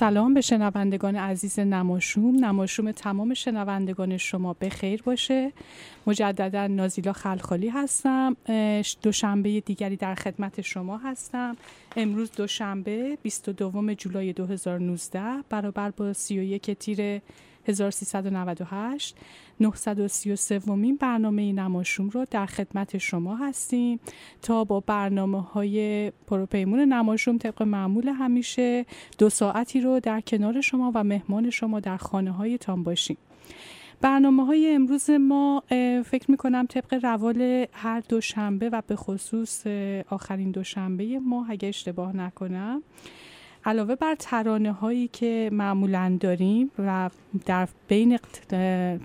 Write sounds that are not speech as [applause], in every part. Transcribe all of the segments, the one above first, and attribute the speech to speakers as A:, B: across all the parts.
A: سلام
B: به شنوندگان عزیز نماشوم. نماشوم تمام شنوندگان شما به خیر باشه. مجددا نازیلا خلخالی هستم. دوشنبه دیگری در خدمت شما هستم. امروز دوشنبه 22 جولای 2019 برابر با 31 تیر 1398 933 ومین برنامه نماشوم رو در خدمت شما هستیم. تا با برنامه های پروپیمون نماشوم طبق معمول همیشه دو ساعتی رو در کنار شما و مهمان شما در خانه هایتان باشیم. برنامه های امروز ما فکر می کنم طبق روال هر دوشنبه و به خصوص آخرین دوشنبه ما اگه اشتباه نکنم علاوه بر ترانه هایی که معمولا داریم و در بین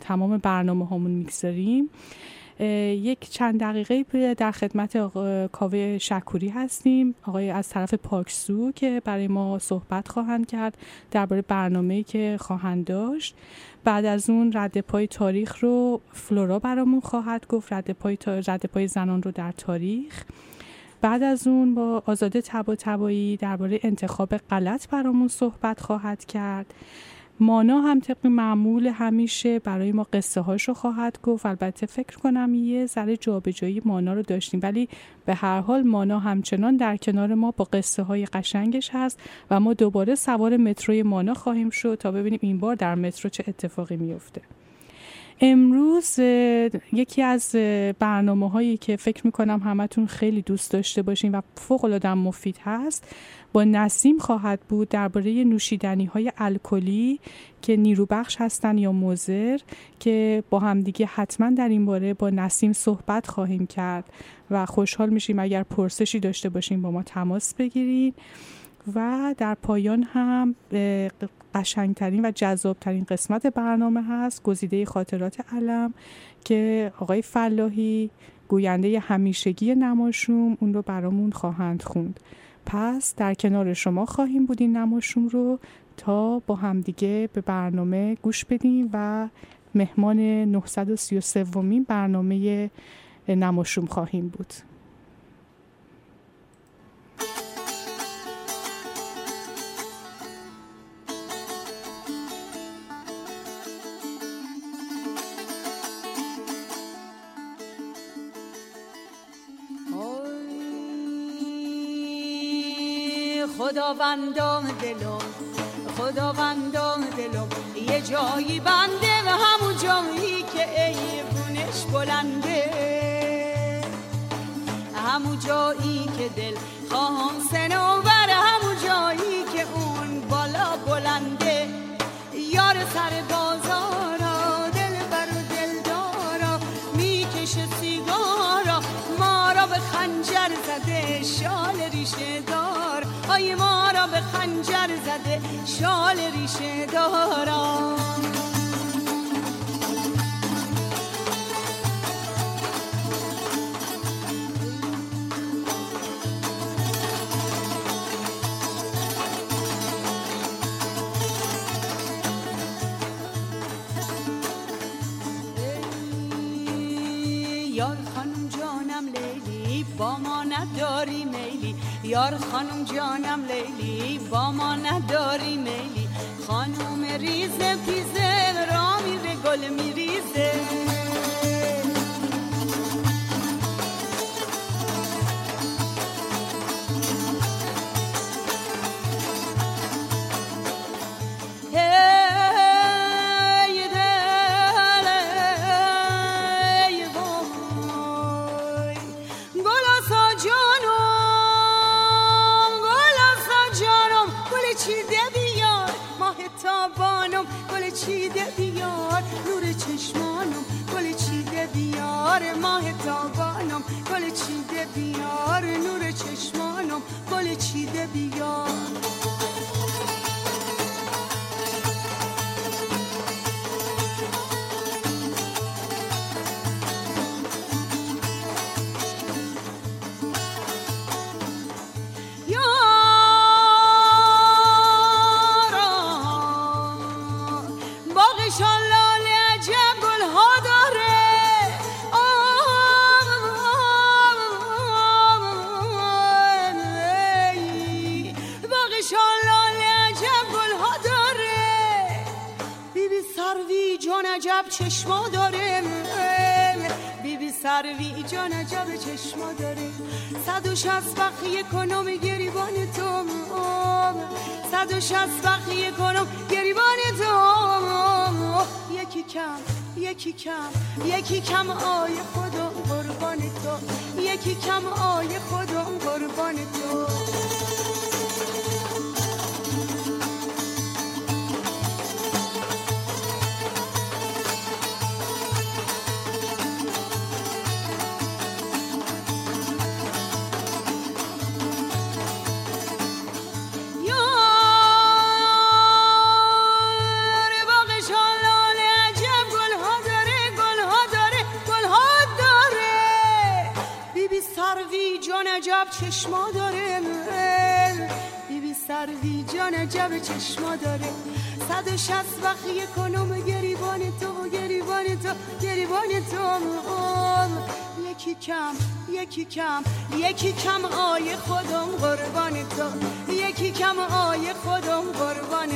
B: تمام برنامه هامون می‌گذاریم یک چند دقیقه در خدمت کاوه شکوری هستیم آقای از طرف پاکسو که برای ما صحبت خواهند کرد درباره برنامه‌ای که خواهند داشت. بعد از اون رد پای تاریخ رو فلورا برامون خواهد گفت رد پای, تا... رد پای زنان رو در تاریخ. بعد از اون با آزاده تبا تبایی درباره انتخاب غلط برامون صحبت خواهد کرد. مانا هم طبق معمول همیشه برای ما قصه هاشو خواهد گفت. البته فکر کنم یه ذره جابجایی مانا رو داشتیم ولی به هر حال مانا همچنان در کنار ما با قصه های قشنگش هست و ما دوباره سوار متروی مانا خواهیم شد تا ببینیم این بار در مترو چه اتفاقی میفته امروز یکی از برنامه هایی که فکر می‌کنم همتون خیلی دوست داشته باشین و فوق العاده مفید هست با نسیم خواهد بود درباره نوشیدنی های الکلی که نیروبخش هستن یا مضر که با همدیگه حتما در این باره با نسیم صحبت خواهیم کرد و خوشحال میشیم اگر پرسشی داشته باشیم با ما تماس بگیرید. و در پایان هم قشنگترین و جذابترین قسمت برنامه هست گزیده خاطرات علم که آقای فلاحی گوینده همیشگی نماشوم اون رو برامون خواهند خوند. پس در کنار شما خواهیم بود این نماشوم رو تا با همدیگه به برنامه گوش بدیم و مهمان 933 ومین برنامه نماشوم خواهیم بود.
C: خداوندان دلم خداوندم دلم یه جایی بنده و همون جایی که ایوونش بلنده. همون جایی که دل خواهم سنوبر همون جایی که اون بالا بلنده. یار سر بازارا دل بر و دلدارا می‌کشه سیگارا ما را به خنجر زده شال ریشه دار آی ما را به خنجر زده شال ریشه دارا. یار خانم جانم لیلی با ما نداری میلی. خانم ریزه پیزه را میره گل میریزه. بیار نور چشمانم گل چیده بیار. عجب چشما داره بیبی سروی جان عجب چشما داره. صد و شست بخیه کنم گریبان تو. صد و شست بخیه کنم گریبان تو. یکی کم یکی کم یکی کم آی خدا قربان تو. یکی کم آی خدا چشما داره بیبی سروی جان عجب چشما داره. صد و شست بخیه کنم گریبان تو گریبان تو گریبان تو یکی کم یکی کم یکی کم آی خودم قربان تو. یکی کم آی خودم قربان.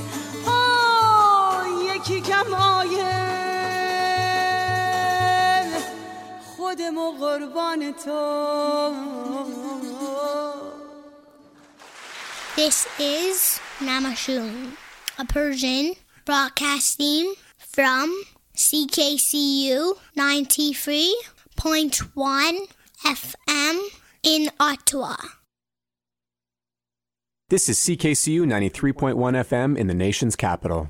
C: آی یکی کم آی خودم قربان تو.
A: This is Namashun, a Persian broadcasting from CKCU 93.1 FM in Ottawa.
D: This is CKCU 93.1 FM in the nation's capital.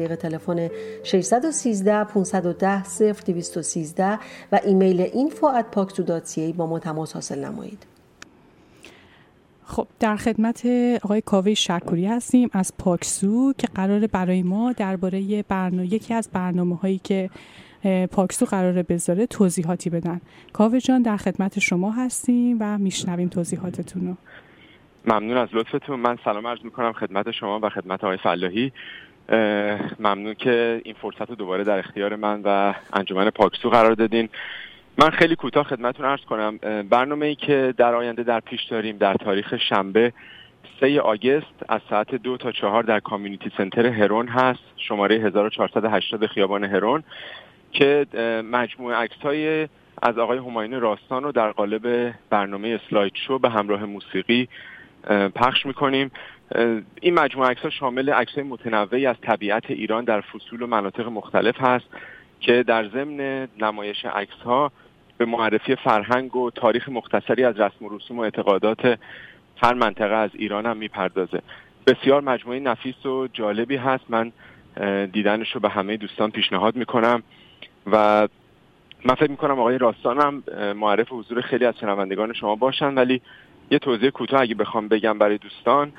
E: تلفن 613 510 0213 و ایمیل info@paksu.ca با ما تماس حاصل نمایید.
B: خب در خدمت آقای کاوه شکوری هستیم از پاکسو که قرار برای ما درباره برنامه یکی از برنامه هایی که پاکسو قراره بذاره توضیحاتی بدن. کاوه جان در خدمت شما هستیم و میشنویم توضیحاتتون رو.
F: ممنون از لطفتون. من سلام عرض می‌کنم خدمت شما و خدمت آقای فلاحی. ممنون که این فرصت رو دوباره در اختیار من و انجمن پاکسو قرار دادین. من خیلی کوتاه خدمتتون ارز کنم. برنامه ای که در آینده در پیش داریم در تاریخ شنبه 3 آگست از ساعت دو تا چهار در کامیونیتی سنتر هرون هست شماره 1480 خیابان هرون که مجموعه عکس های از آقای هماین راستان رو در قالب برنامه اسلاید شو به همراه موسیقی پخش می‌کنیم. این مجموعه عکس ها شامل عکس متنوعی از طبیعت ایران در فصول و مناطق مختلف هست که در ضمن نمایش عکس ها به معرفی فرهنگ و تاریخ مختصری از رسم و رسوم و اعتقادات هر منطقه از ایران هم می‌پردازه. بسیار مجموعه نفیس و جالبی هست. من دیدنش رو به همه دوستان پیشنهاد می‌کنم و من فکر می‌کنم آقای راستان هم معرف حضور خیلی از شنوندگان شما باشن ولی یه توضیح کوتاه اگه بخوام بگم برای دوستان.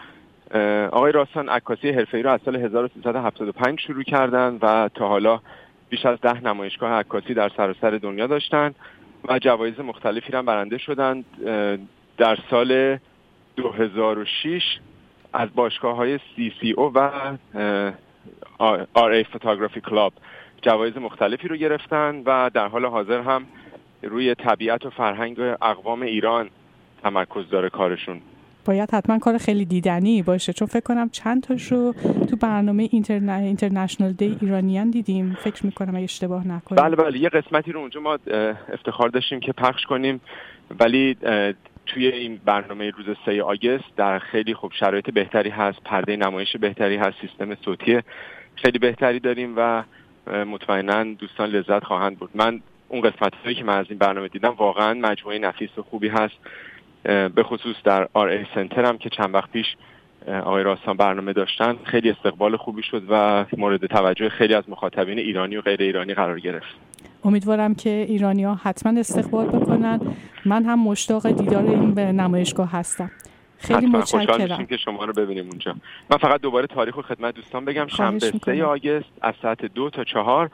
F: آقای راستان عکاسی حرفه‌ای را از سال 1375 شروع کردند و تا حالا بیش از ده نمایشگاه عکاسی در سراسر دنیا داشتند و جوایز مختلفی هم برنده شدند در سال 2006 از باشگاه های CCO و RA Photography Club جوایز مختلفی رو گرفتن و در حال حاضر هم روی طبیعت و فرهنگ اقوام ایران تمرکز داره کارشون.
B: باید حتما کار خیلی دیدنی باشه. چون فکر کنم چند تاش رو تو برنامه اینترنشنال دی ایرانیان دیدیم. فکر می‌کنم اگه اشتباه نکنیم
F: بله بله. یه قسمتی رو اونجا ما افتخار داشتیم که پخش کنیم. ولی توی این برنامه روز 3 آگست در خیلی خوب شرایط بهتری هست. پرده نمایش بهتری هست. سیستم صوتی خیلی بهتری داریم و مطمئنا دوستان لذت خواهند بود من اون قسمت هایی که من از این برنامه دیدم واقعا مجموعه نفیس و خوبی هست. به خصوص در آر ای سنتر هم که چند وقت پیش آقای راستان برنامه داشتن خیلی استقبال خوبی شد و مورد توجه خیلی از مخاطبین ایرانی و غیر ایرانی قرار گرفت.
B: امیدوارم که ایرانی ها حتما استقبال بکنن. من هم مشتاق دیدار این به نمایشگاه هستم. خیلی متشکرم.
F: که شما رو ببینیم اونجا. من فقط دوباره تاریخ و خدمت دوستان بگم. شنبه 3 آگست از ساعت دو تا چهار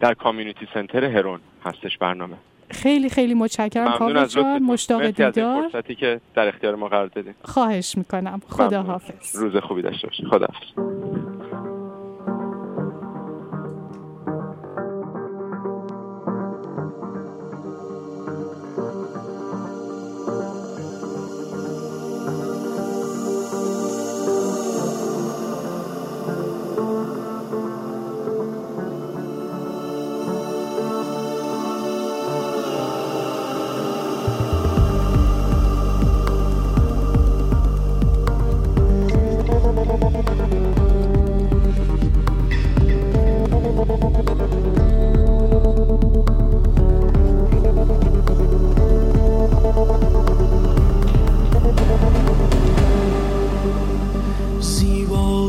F: در کامیونیتی سنتر هرون هستش برنامه.
B: خیلی خیلی متشکرم. کاوه جان مشتاق دیدار.
F: فرصتی که در اختیار ما قرار دادید
B: خواهش می‌کنم. خدا حافظ
F: روز خوبی داشته باشید خدا حافظ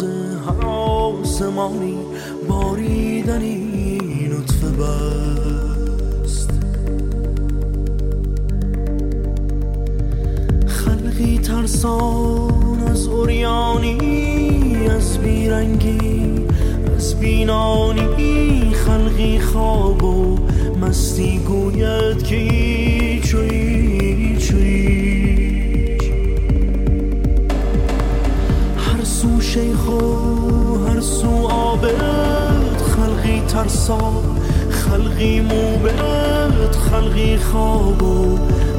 G: روز هر آسمانی باریدنی نطفه بست. خلقی ترسان از اوریانی از بیرنگی از بینانی. خلقی خواب و مستی گوید که چوی چوی خو هر سو آبد خلقی ترسا خلقی موبد خلقی خواب و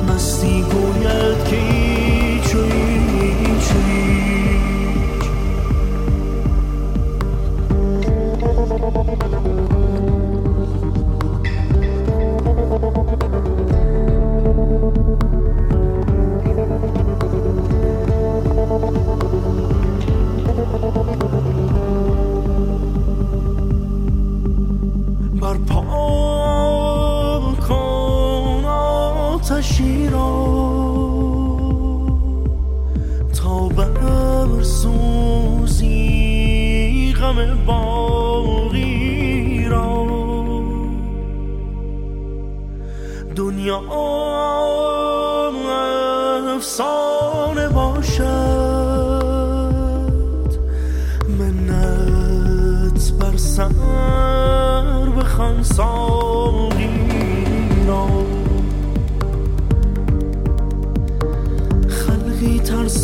G: مستی گوید که Thank you. she don't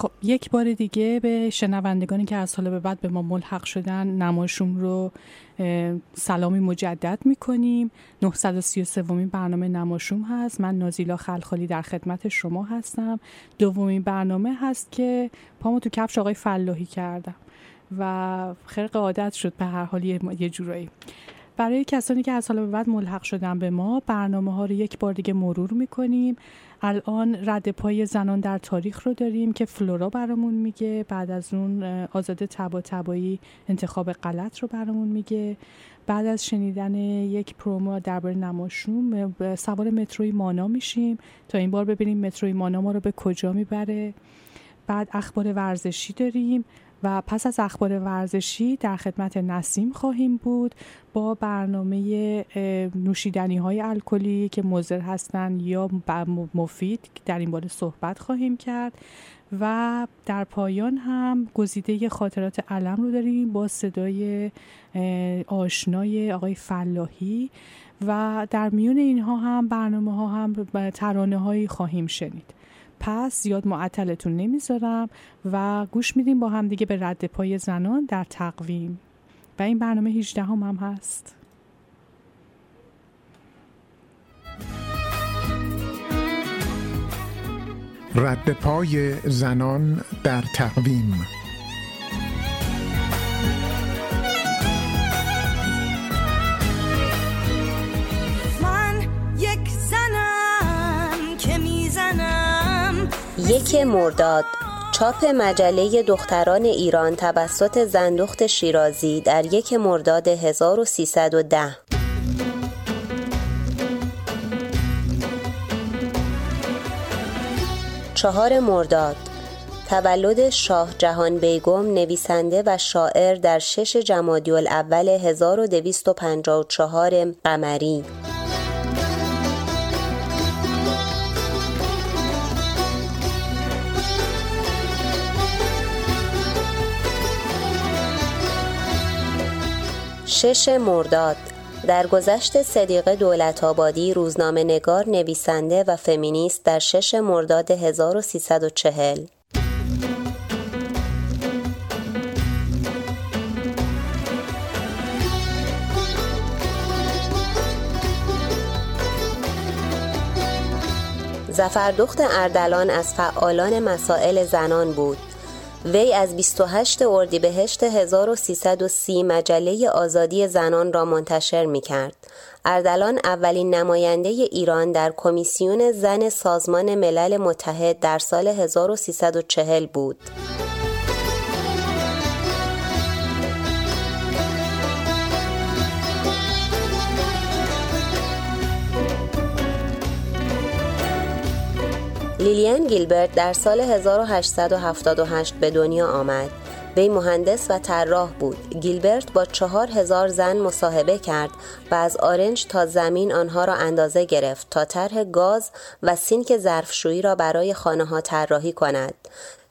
G: چوی
B: یک بار دیگه به شنوندگانی که از حالا به بعد به ما ملحق شدن نماشوم رو سلامی مجدد می‌کنیم. 933 ومین برنامه نماشوم هست. من نازیلا خلخالی در خدمت شما هستم. دومین برنامه هست که پامو تو کفش آقای فلاحی کردم و خرق عادت شد به هر حال یه جورایی. برای کسانی که از حالا به بعد ملحق شدن به ما برنامه ها رو یک بار دیگه مرور می‌کنیم. الان رد پای زنان در تاریخ رو داریم که فلورا برامون میگه بعد از اون آزاده تبا تبایی انتخاب غلط رو برامون میگه. بعد از شنیدن یک پرومو درباره نماشوم سوار متروی مانا میشیم. تا این بار ببینیم متروی مانا ما رو به کجا می‌بره. بعد اخبار ورزشی داریم. و پس از اخبار ورزشی در خدمت نسیم خواهیم بود با برنامه نوشیدنی های الکلی که مضر هستند یا مفید در این باره صحبت خواهیم کرد و در پایان هم گزیده خاطرات علم رو داریم با صدای آشنای آقای فلاحی و در میون اینها هم برنامه ها هم ترانه هایی خواهیم شنید. پس زیاد معطلتون نمی‌ذارم و گوش میدیم با هم دیگه به رد پای زنان در تقویم. و این برنامه 18 هم, هم هست.
H: رد پای زنان در تقویم.
I: یک مرداد. چاپ مجله دختران ایران توسط زندخت شیرازی در یک مرداد 1310 چهار مرداد. تولد شاه جهان بیگم نویسنده و شاعر در شش جمادی الاول 1254 قمری. شش مرداد. در گذشت صدیق دولت آبادی روزنامه نگار نویسنده و فمینیست در شش مرداد 1340 زفردخت اردلان از فعالان مسائل زنان بود. وی از 28 اردیبهشت 1330 مجله آزادی زنان را منتشر می کرد. اردلان اولین نماینده ایران در کمیسیون زن سازمان ملل متحد در سال 1340 بود. لیلیان گیلبرت در سال 1878 به دنیا آمد. وی مهندس و طراح بود. گیلبرت با چهار هزار زن مصاحبه کرد و از آرنج تا زمین آنها را اندازه گرفت تا طرح گاز و سینک ظرفشویی را برای خانه ها طراحی کند.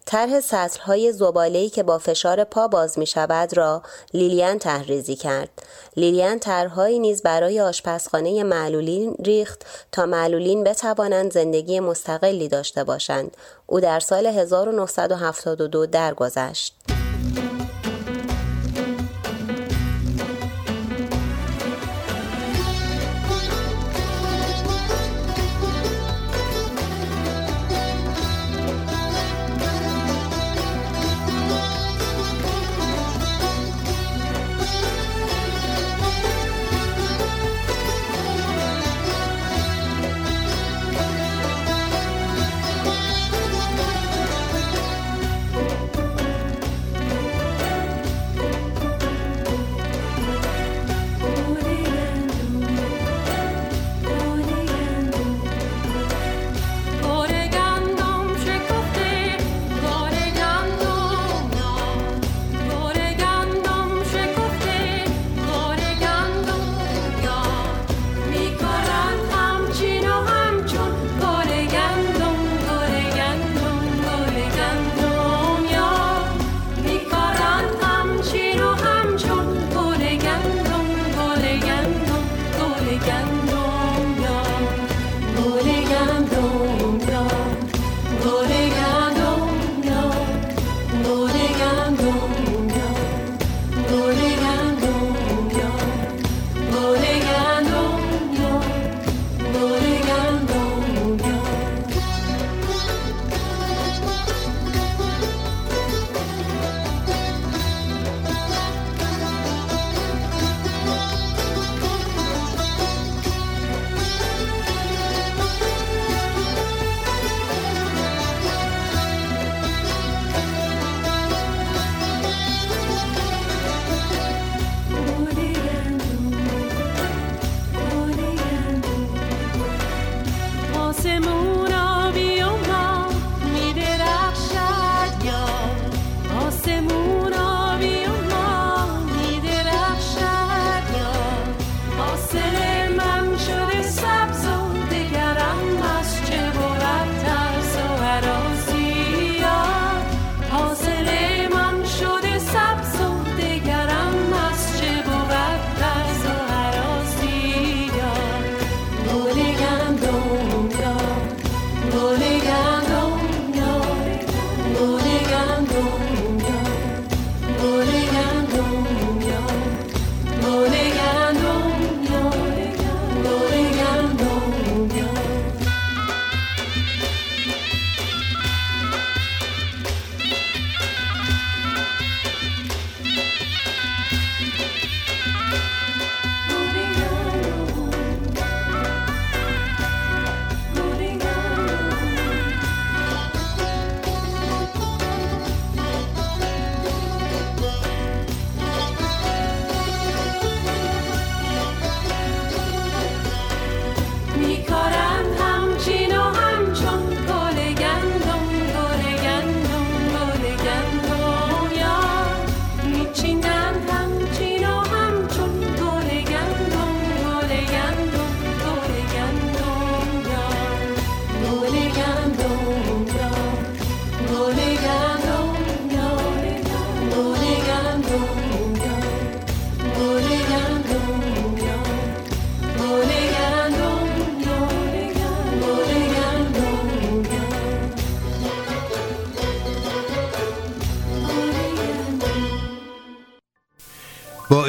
I: طرح های زباله‌ای که با فشار پا باز می شود را لیلیان تحریزی کرد. لیلیان طرحهایی نیز برای آشپزخانه معلولین ریخت تا معلولین بتوانند زندگی مستقلی داشته باشند. او در سال 1972 درگذشت.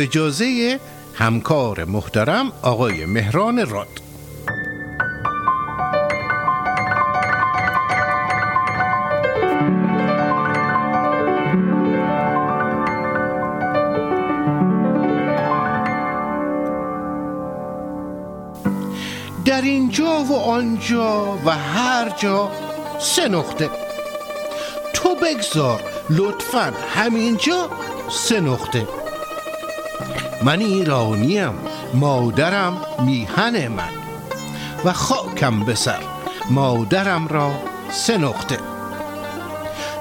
J: اجازه همکار محترم آقای مهران راد. در اینجا و آنجا و هر جا سه نقطه. تو بگذار لطفا همینجا سه نقطه. من ایرانیم مادرم میهن من. و خاکم به سر مادرم را سه نقطه.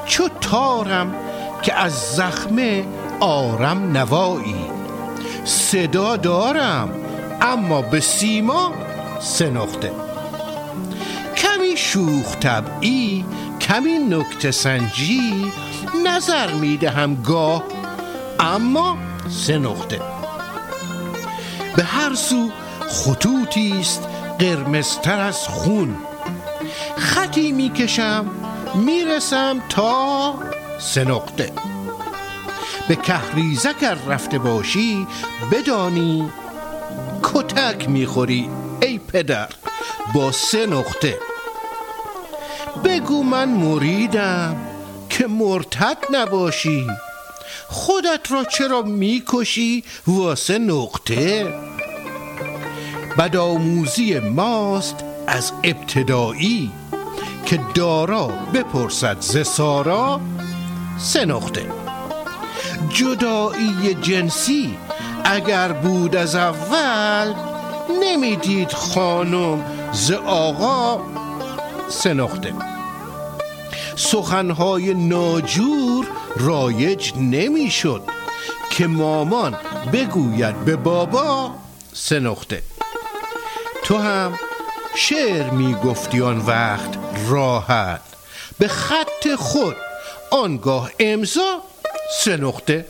J: چو تارم که از زخمه آرم نوایی. صدا دارم اما به سیما سه نقطه. کمی شوخ طبعی کمی نکته سنجی نظر می‌دهم گاه اما سه نقطه. به هر سو خطوطی است قرمزتر از خون. خطی می‌کشم می‌رسم تا سه نقطه. به کهریزک ار رفته باشی بدانی کتک می‌خوری ای پدر با سه نقطه. بگو من مریدم که مرتد نباشی. خودت را چرا می‌کشی واسه نقطه؟ بدآموزی ماست از ابتدایی که دارا بپرسد ز سارا سه نقطه. جدایی جنسی اگر بود از اول نمی‌دید خانم ز آقا سه نقطه. سخنهای ناجور رایج نمی‌شد که مامان بگوید به بابا سه نقطه. تو هم شعر می‌گفتی آن وقت راحت. به خط خود آنگاه امضا سه نقطه.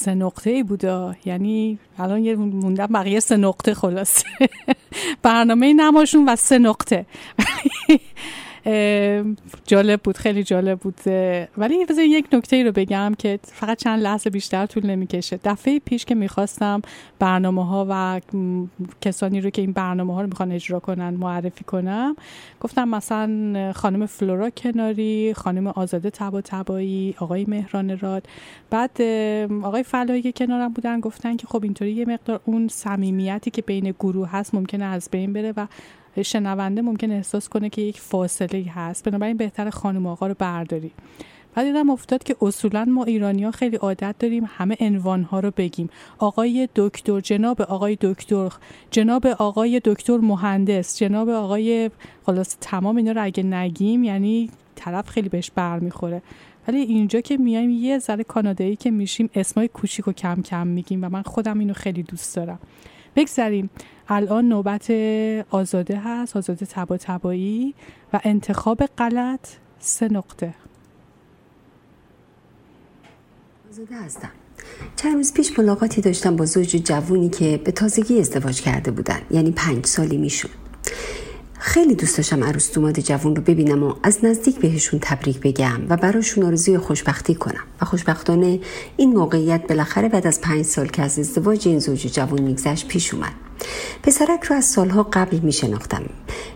B: سه نقطه ای بوده. یعنی الان یه موندم بقیه سه نقطه خلاصه. [laughs] برنامه نماشون و سه نقطه. [laughs] جالب بود خیلی جالب بود. ولی بذار یک نکته رو بگم که فقط چند لحظه بیشتر طول نمی‌کشه. دفعه پیش که می‌خواستم برنامه ها و کسانی رو که این برنامه ها رو می‌خوان اجرا کنن معرفی کنم گفتم مثلا خانم فلورا کناری خانم آزاده تبا تبایی آقای مهران راد. بعد آقای فلاحی که کنارم بودن گفتن که خب اینطوری یه مقدار اون صمیمیتی که بین گروه هست ممکنه از بین بره و شنونده ممکن احساس کنه که یک فاصله هست. بنابراین بهتر خانم آقا رو برداری بعد دیدم افتاد که اصولا ما ایرانی ها خیلی عادت داریم همه عنوان ها رو بگیم. آقای دکتر جناب آقای دکتر جناب آقای دکتر مهندس جناب آقای خلاص تمام اینا رو اگه نگیم یعنی طرف خیلی بهش برمیخوره. ولی اینجا که میایم یه ذره کانادایی که میشیم اسمای کوچیک و کم کم میگیم و من خودم اینو خیلی دوست دارم. بگذریم الان نوبت آزاده هست آزاده تبا تبایی و انتخاب غلط سه نقطه.
K: آزاده هستم. چند روز پیش ملاقاتی داشتم با زوج جوونی که به تازگی ازدواج کرده بودن یعنی پنج سالی می‌شد. خیلی دوست داشتم عروس دوماد جوون رو ببینم و از نزدیک بهشون تبریک بگم و براشون آرزوی خوشبختی کنم. و خوشبختانه این موقعیت بالاخره بعد از پنج سال که از ازدواج این زوج جوون میگذشت پیش اومد. پسرک رو از سالها قبل می شناختم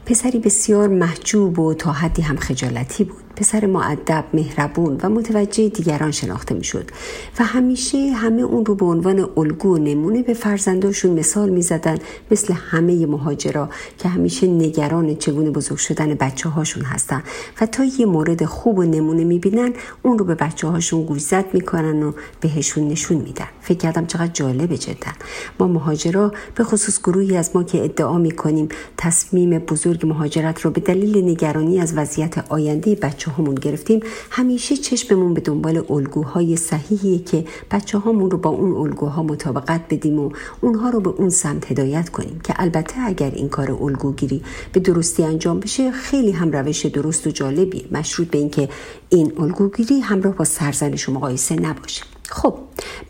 K: پسری بسیار محجوب و تا حدی هم خجالتی بود. پسر معدب مهربون و متوجه دیگران شناخته می‌شد و همیشه همه اون رو به عنوان الگو و نمونه به فرزنداشون مثال می‌زدن مثل همه مهاجرا که همیشه نگران چگونه بزرگ شدن بچه هاشون هستن. و تا یه مورد خوب و نمونه می‌بینن اون رو به بچه هاشون گوشزد می‌کنن و بهشون نشون میدن. فکر کردم چقدر جالبه جدا. ما مهاجرا به خصوص گروهی از ما که ادعا می‌کنیم تصمیم بزرگ مهاجرت رو به دلیل نگرانی از وضعیت آینده بچه هامون گرفتیم همیشه چشممون به دنبال الگوهای صحیحیه که بچه هامون رو با اون الگوها مطابقت بدیم و اونها رو به اون سمت هدایت کنیم که البته اگر این کار الگوگیری به درستی انجام بشه خیلی هم روش درست و جالبیه. مشروط به اینکه این الگوگیری همراه با سرزنش و مقایسه نباشه. خب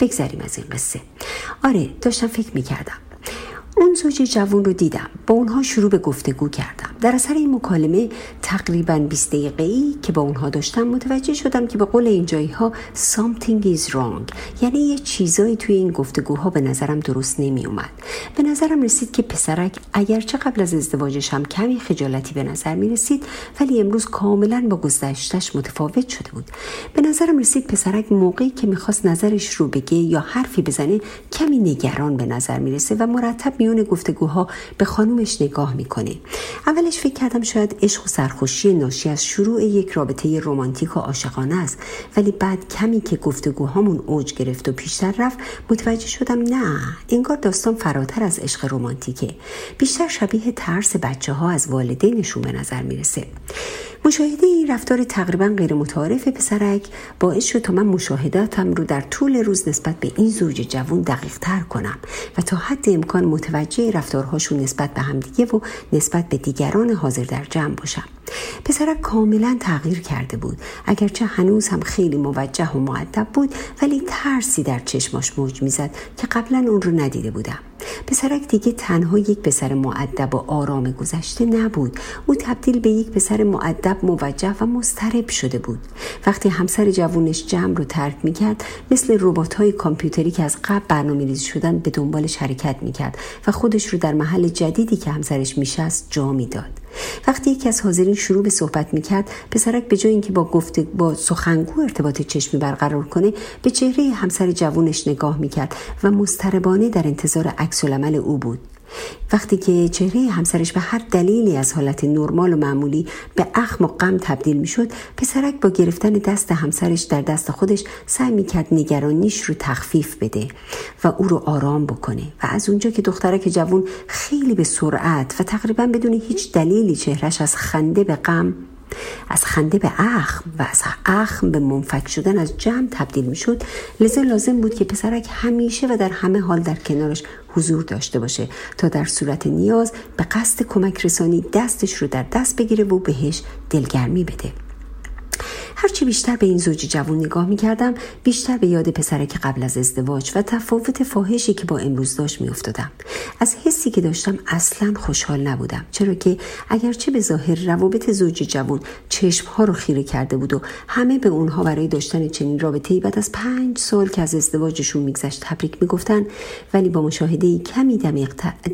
K: بگذریم از این قصه. آره داشتم فکر می‌کردم. اون زوج جوان رو دیدم. با اونها شروع به گفتگو کردم. در اثر این مکالمه تقریبا 20 دقیقه ای که با اونها داشتم متوجه شدم که به قول این جایی ها something is wrong. یعنی یه چیزایی توی این گفتگوها به نظرم درست نمی اومد به نظرم رسید که پسرک اگرچه قبل از ازدواجش هم کمی خجالتی به نظر می رسید ولی امروز کاملا با گذشتش متفاوت شده بود. به نظرم رسید پسرک موقعی که می‌خواست نظرش رو بگه یا حرفی بزنه کمی نگران به نظر می‌رسه و مرتب میون گفتگوها به خانومش نگاه می‌کنه. اولش فکر کردم شاید عشق و سرخوشی ناشی از شروع یک رابطه رمانتیک و عاشقانه است. ولی بعد کمی که گفتگوهامون اوج گرفت و پیشتر رفت متوجه شدم نه انگار داستان فراتر از عشق رمانتیکه. بیشتر شبیه ترس بچه ها از والدینشون به نظر می‌رسه. مشاهده این رفتار تقریبا غیر متعارف پسرک باعث شد تا من مشاهداتم رو در طول روز نسبت به این زوج جوان دقیق تر کنم و تا حد امکان متوجه رفتارهاشون نسبت به همدیگه و نسبت به دیگران حاضر در جمع باشم. پسرک کاملا تغییر کرده بود. اگرچه هنوز هم خیلی موجه و معدب بود ولی ترسی در چشماش موج می‌زد که قبلا اون رو ندیده بودم. پسرک دیگه تنها یک پسر معدب و آرام گذشته نبود. او تبدیل به یک پسر معدب موجه و مضطرب شده بود. وقتی همسر جوونش جمع رو ترک می‌کرد مثل ربات های کامپیوتری که از قبل برنامه ریزی شدن به دنبالش حرکت می‌کرد و خودش رو در محل جدیدی که همسرش میشست جا می‌داد. وقتی یکی از حاضرین شروع به صحبت می‌کرد پسرک به جای اینکه با گفته با سخنگو ارتباط چشمی برقرار کنه به چهره همسر جوونش نگاه می‌کرد و مضطربانه در انتظار عکس او بود. وقتی که چهره همسرش به هر دلیلی از حالت نرمال و معمولی به اخم و غم تبدیل می‌شد پسرک با گرفتن دست همسرش در دست خودش سعی می‌کرد نگرانیش رو تخفیف بده و او رو آرام بکنه و از اونجا که دخترک جوون خیلی به سرعت و تقریبا بدون هیچ دلیلی چهرش از خنده به غم از خنده به اخم و از اخم به منفک شدن از جمع تبدیل می شد لذا لازم بود که پسرک همیشه و در همه حال در کنارش حضور داشته باشه تا در صورت نیاز به قصد کمک رسانی دستش رو در دست بگیره و بهش دلگرمی بده. هرچی بیشتر به این زوج جوان نگاه می کردم بیشتر به یاد پسرک قبل از ازدواج و تفاوت فاحشی که با امروز داشت می افتادم. از حسی که داشتم اصلا خوشحال نبودم چرا که اگرچه به ظاهر روابط زوج جوان چشم ها رو خیره کرده بود و همه به اونها برای داشتن چنین رابطه ای بعد از پنج سال که از ازدواجشون میگذشت تبریک می‌گفتن ولی با مشاهده کمی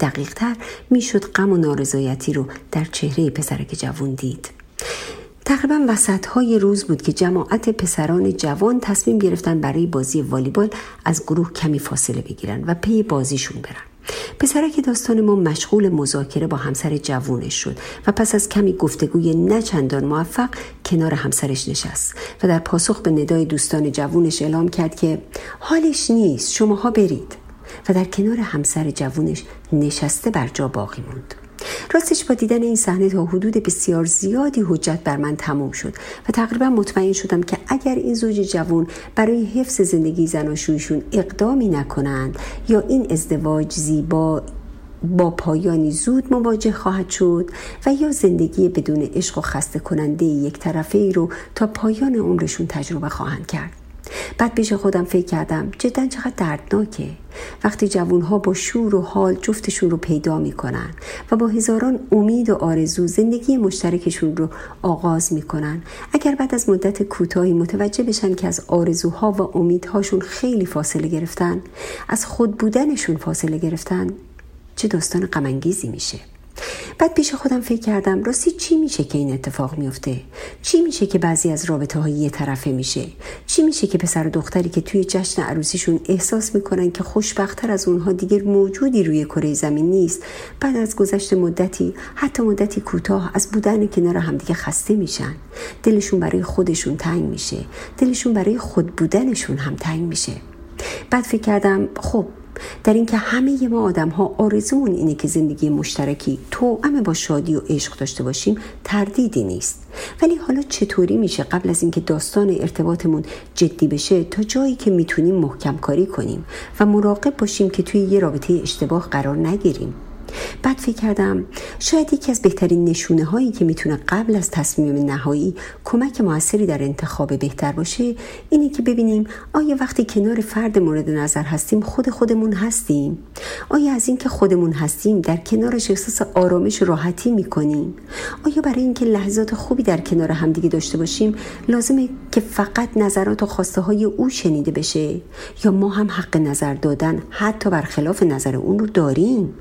K: دقیق تر می‌شد غم و نارضایتی رو در چهره پسرک جوان دید تقریبا وسط های روز بود که جماعت پسران جوان تصمیم گرفتن برای بازی والیبال از گروه کمی فاصله بگیرن و پی بازیشون برن. پسرک داستان ما مشغول مذاکره با همسر جوونش شد و پس از کمی گفتگوی نچندان موفق کنار همسرش نشست و در پاسخ به ندای دوستان جوونش اعلام کرد که حالش نیست شماها برید و در کنار همسر جوونش نشسته بر جا باقی موند. راستش با دیدن این صحنه تا حدود بسیار زیادی حجت بر من تموم شد و تقریبا مطمئن شدم که اگر این زوج جوان برای حفظ زندگی زناشویشون اقدامی نکنند یا این ازدواج زیبا با پایانی زود مواجه خواهد شد و یا زندگی بدون عشق و خسته کننده یک طرفه ای رو تا پایان عمرشون تجربه خواهند کرد. بعد پیش خودم فکر کردم جدا چقدر دردناکه. وقتی جوانها با شور و حال جفتشون رو پیدا می‌کنن و با هزاران امید و آرزو زندگی مشترکشون رو آغاز می‌کنن اگر بعد از مدت کوتاهی متوجه بشن که از آرزوها و امیدهاشون خیلی فاصله گرفتن از خود بودنشون فاصله گرفتن چه داستان غمانگیزی میشه. بعد پیش خودم فکر کردم راستی چی میشه که این اتفاق میفته؟ چی میشه که بعضی از رابطه های یه طرفه میشه؟ چی میشه که پسر و دختری که توی جشن عروسیشون احساس می‌کنن که خوشبختتر از اونها دیگر موجودی روی کره زمین نیست؟ بعد از گذشت مدتی حتی مدتی کوتاه از بودن کنار همدیگه خسته میشن. دلشون برای خودشون تنگ میشه. دلشون برای خود بودنشون هم تنگ میشه. بعد فکر کردم خب در اینکه همه ما آدم ها آرزومون اینه که زندگی مشترکی توأم با شادی و عشق داشته باشیم تردیدی نیست. ولی حالا چطوری میشه قبل از اینکه داستان ارتباطمون جدی بشه تا جایی که می‌تونیم محکم کاری کنیم و مراقب باشیم که توی یه رابطه اشتباه قرار نگیریم؟ بعد فکر کردم شاید یکی از بهترین نشونه هایی که می‌تونه قبل از تصمیم نهایی کمک موثری در انتخاب بهتر باشه اینه که ببینیم آیا وقتی کنار فرد مورد نظر هستیم خود خودمون هستیم؟ آیا از اینکه خودمون هستیم در کنارش احساس آرامش و راحتی می‌کنیم؟ آیا برای اینکه لحظات خوبی در کنار همدیگه داشته باشیم لازمه که فقط نظرات و خواسته های او شنیده بشه؟ یا ما هم حق نظر دادن حتی برخلاف نظر اون رو داریم؟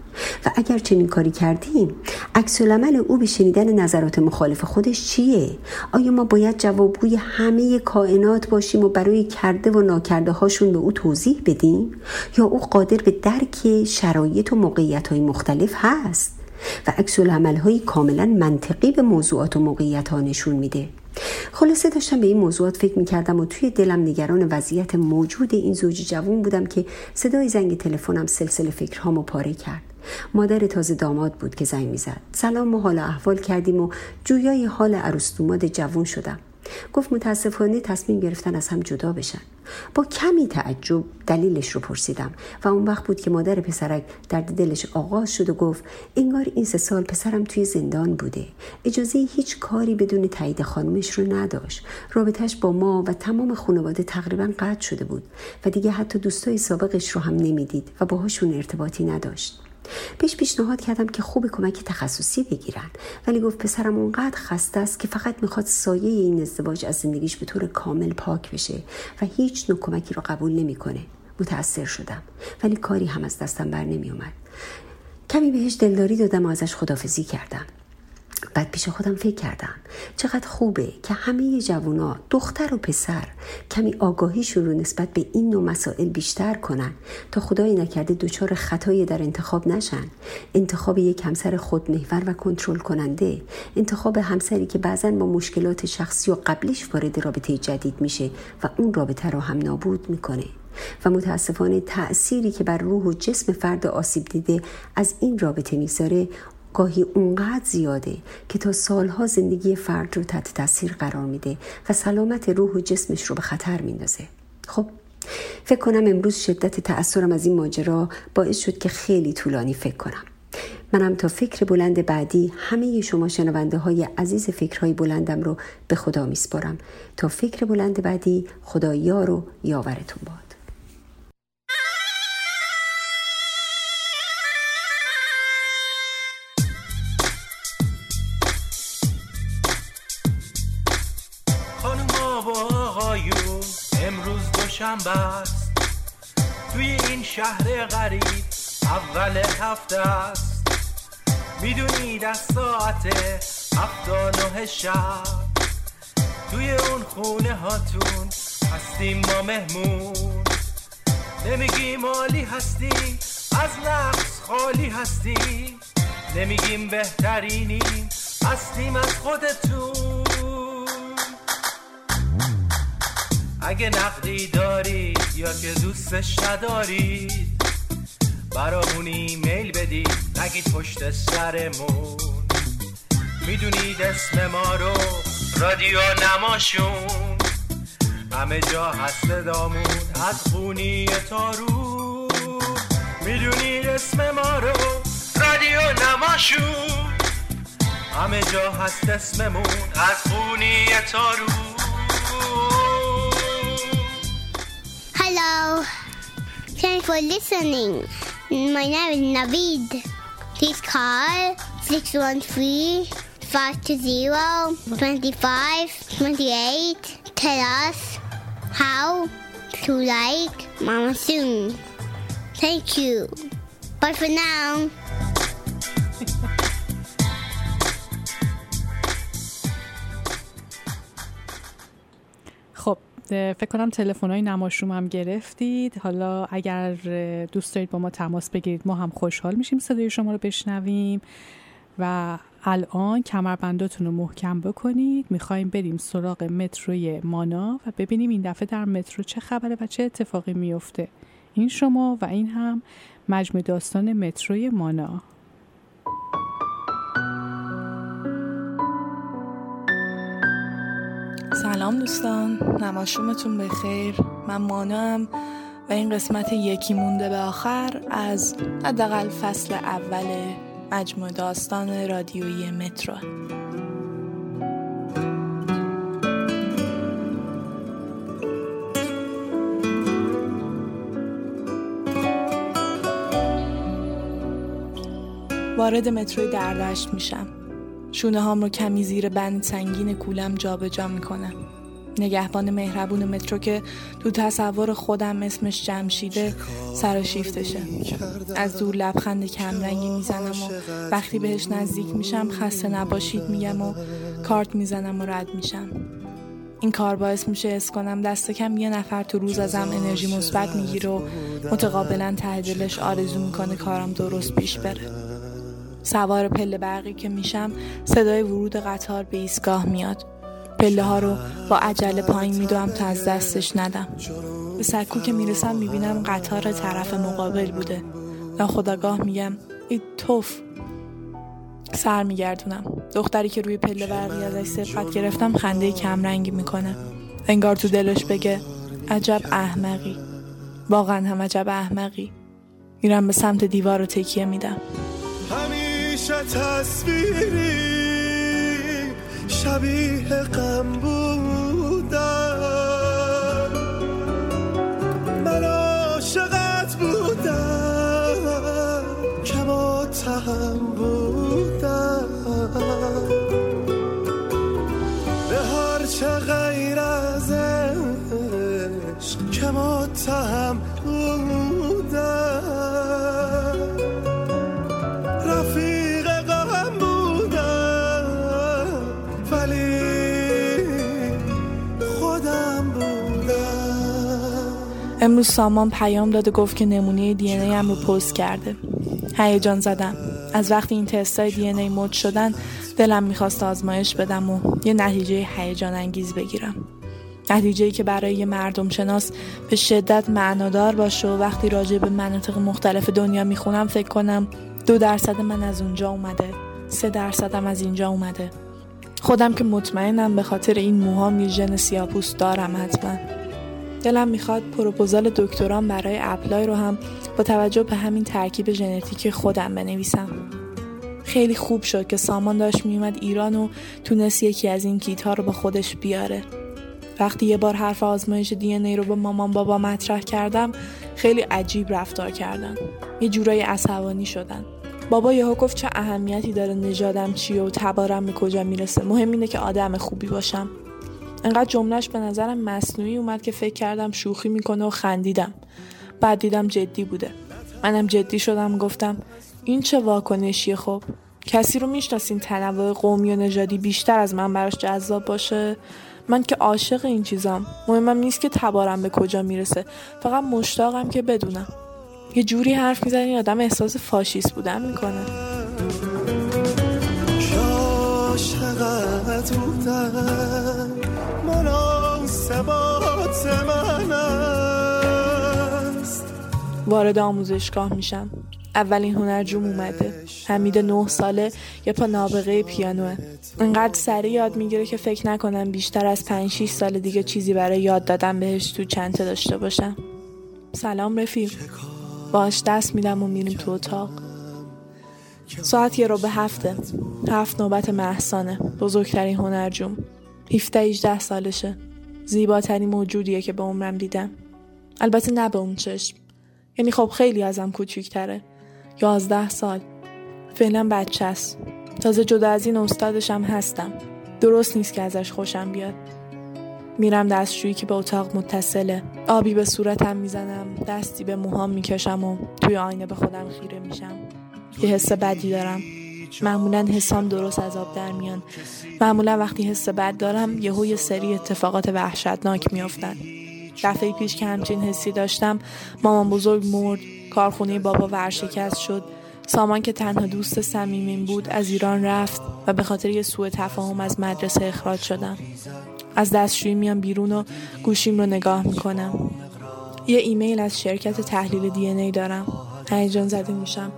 K: و اگر چنین کاری کردیم عکس او به شنیدن نظرات مخالف خودش چیه؟ آیا ما باید جوابگوی همه کائنات باشیم و برای کرده و ناکرده هاشون به او توضیح بدیم؟ یا او قادر به درک شرایط و موقعیت های مختلف هست؟ و عکس های کاملا منطقی به موضوعات و موقعیت ها نشون میده. خلاصه داشتم به این موضوعات فکر می‌کردم و توی دلم نگران وضعیت موجود این زوج جوون بودم که صدای زنگ تلفنم سلسله فکرهامو پاره کرد. مادر تازه داماد بود که زنگ می‌زد. سلام و حال احوال کردیم و جویای حال عروس دوماد جوون شدم. گفت متاسفانه تصمیم گرفتن از هم جدا بشن. با کمی تعجب دلیلش رو پرسیدم و اون وقت بود که مادر پسرک درد دلش آغاز شد و گفت انگار این سه سال پسرم توی زندان بوده. اجازه هیچ کاری بدون تایید خانمش رو نداشت. رابطش با ما و تمام خانواده تقریبا قطع شده بود و دیگه حتی دوستای سابقش رو هم نمی‌دید و باهاشون ارتباطی نداشت. بهش پیشنهاد کردم که خوب کمک تخصصی بگیرن. ولی گفت پسرم اونقدر خسته است که فقط می‌خواد سایه این ازدواج از زندگیش به طور کامل پاک بشه و هیچ نوع کمکی رو قبول نمی‌کنه. متأثر شدم. ولی کاری هم از دستم بر نمی اومد کمی بهش دلداری دادم و ازش خدافزی کردم. بعد پیش خودم فکر کردم. چقدر خوبه که همه جوونا دختر و پسر کمی آگاهیشون رو نسبت به این نوع مسائل بیشتر کنن تا خدایی نکرده دچار خطایی در انتخاب نشن. انتخاب یک همسر خودمحور و کنترل کننده. انتخاب همسری که بعضا با مشکلات شخصی و قبلیش وارد رابطه جدید میشه و اون رابطه رو هم نابود می‌کنه. و متاسفانه تأثیری که بر روح و جسم فرد آسیب دیده از این رابطه می‌ذاره گاهی اونقدر زیاده که تا سالها زندگی فرد رو تحت تاثیر قرار میده و سلامت روح و جسمش رو به خطر میندازه. خب فکر کنم امروز شدت تأثیرم از این ماجرا باعث شد که خیلی طولانی فکر کنم. منم تا فکر بلند بعدی همه شما شنونده های عزیز فکرهای بلندم رو به خدا میسپارم. تا فکر بلند بعدی خدا یار و یاورتون باد.
L: شنبه توی این شهر غریب اول هفته است. می‌دونید از ساعت هفتا نه شب. توی اون خونه هاتون هستیم ما مهمون. نمیگیم مالی هستی از نقص خالی هستی. نمیگیم بهترینیم هستیم از خودتون. اگه نقدی دارید یا که دوستش ندارید برامون ایمیل بدید نگید پشت سرمون. می‌دونید اسم ما رو رادیو نماشون. همه جا هست دامون از خونی تارو می‌دونید اسم ما رو رادیو نماشون. همه جا هست اسممون از خونی تارو
A: Hello. Thanks for listening. My name is Navid. Please call 613 520 25 28. Tell us how to like Mama Soon. Thank you. Bye for now.
B: فکر کنم تلفن های نماشوم هم گرفتید. حالا اگر دوست دارید با ما تماس بگیرید ما هم خوشحال میشیم صدای شما رو بشنویم. و الان کمربنداتون رو محکم بکنید. می‌خوایم بریم سراغ متروی مانا و ببینیم این دفعه در مترو چه خبره و چه اتفاقی میفته این شما و این هم مجموع داستان متروی مانا.
M: سلام دوستان. نماشومتون بخیر. من مانم و این قسمت یکی مونده به آخر از حداقل فصل اول مجموع داستان رادیویی مترو. وارد متروی دردشت میشم. شونه هام رو کمی زیر بند سنگین کولم جابجا می‌کنم. نگهبان مهربون مترو که تو تصور خودم اسمش جمشیده سر شیفتشه. از دور لبخند کمرنگی می‌زنم و وقتی بهش نزدیک میشم خسته نباشید میگم و کارت می‌زنم و رد میشم. این کار باعث میشه اس کنم دست کم یه نفر تو روز ازم انرژی مثبت می‌گیره و متقابلا ته دلش آرزو می‌کنه کارم درست پیش بره. سوار پله برقی که میشم صدای ورود قطار به ایستگاه میاد. پله ها رو با عجله پایین میدوم تا از دستش ندم. به سکو که می‌رسم می‌بینم قطار طرف مقابل بوده. ناخداگاه میگم ای توف. سر میگردونم. دختری که روی پله برقی ازش سرقت گرفتم خنده کمرنگی می‌کنه. انگار تو دلش بگه عجب احمقی. واقعا هم عجب احمقی. میرم به سمت دیوار رو تکیه میدم.
N: همیشه تصویری شبیه غم بودم
M: امروز سامان پیام داد و گفت که نمونه دی هم رو پست کرده. هیجان زدم. از وقتی این تستای دی ای مد شدن دلم می‌خواست آزمایش بدم و یه نتیجه هیجان انگیز بگیرم. نتیجه که برای یه مردم شناس به شدت معنادار باشه و وقتی راجع به مناطق مختلف دنیا می‌خونم فکر کنم دو درصد من از اونجا اومده. سه درصدم از اینجا اومده. خودم که مطمئنم به خاطر این موهام یه ژن سیاپوست دارم حتما. دلم می‌خواد پروپوزال دکترام برای اپلای رو هم با توجه به همین ترکیب ژنتیک خودم بنویسم. خیلی خوب شد که سامان داشت میومد ایران و تونست یکی از این کیت ها رو با خودش بیاره. وقتی یه بار حرف آزمایش دی ای رو به مامان بابا مطرح کردم خیلی عجیب رفتار کردن. یه جورایی عصبانی شدن. بابا یهو گفت چه اهمیتی داره نژادم چیه و تبارم به کجا می‌رسه. مهم اینه که آدم خوبی باشم. انقدر جملهش به نظرم مصنوعی اومد که فکر کردم شوخی می‌کنه و خندیدم. بعد دیدم جدی بوده. منم جدی شدم گفتم این چه واکنشیه خب؟ کسی رو می‌شناسین تنوع قومی و نژادی بیشتر از من براش جذاب باشه؟ من که عاشق این چیزام. مهمم نیست که تبارم به کجا می‌رسه. فقط مشتاقم که بدونم. یه جوری حرف می‌زنه این آدم احساس فاشیست بودن می‌کنه. وارد آموزشگاه میشم. اولین هنرجوم اومده. حمید نه ساله یه پا نابغه پیانوه. انقدر سریع یاد می‌گیره که فکر نکنم بیشتر از 5 6 سال دیگه چیزی برای یاد دادن بهش تو چنته داشته باشم. سلام رفیق. باش دست میدم و میریم تو اتاق. ساعت یه رو به هفته. هفت نوبت محسانه. بزرگترین هنرجوم. 17 18 سالشه. زیباترین موجودیه که به عمرم دیدم. البته نه به اون چشم. یعنی خب خیلی ازم کوچیکتره. یازده سال. فعلا بچه است. تازه جدا از این استادشم هستم. درست نیست که ازش خوشم بیاد. میرم دستشویی که به اتاق متصله. آبی به صورتم می‌زنم دستی به موهام می‌کشم و توی آینه به خودم خیره میشم. یه حس بدی دارم. معمولا حسام درست از آب در میان. معمولا وقتی حس بد دارم یهو یه سری اتفاقات وحشتناک میافتن. دفعه پیش که همچین حسی داشتم مامان بزرگ مرد کارخونه بابا ورشکست شد. سامان که تنها دوست صمیمیم بود از ایران رفت و به خاطر یه سوء تفاهم از مدرسه اخراج شدم. از دستشویی میام بیرون و گوشیم رو نگاه می‌کنم. یه ایمیل از شرکت تحلیل دی ای دارم. هیجان زده میشم.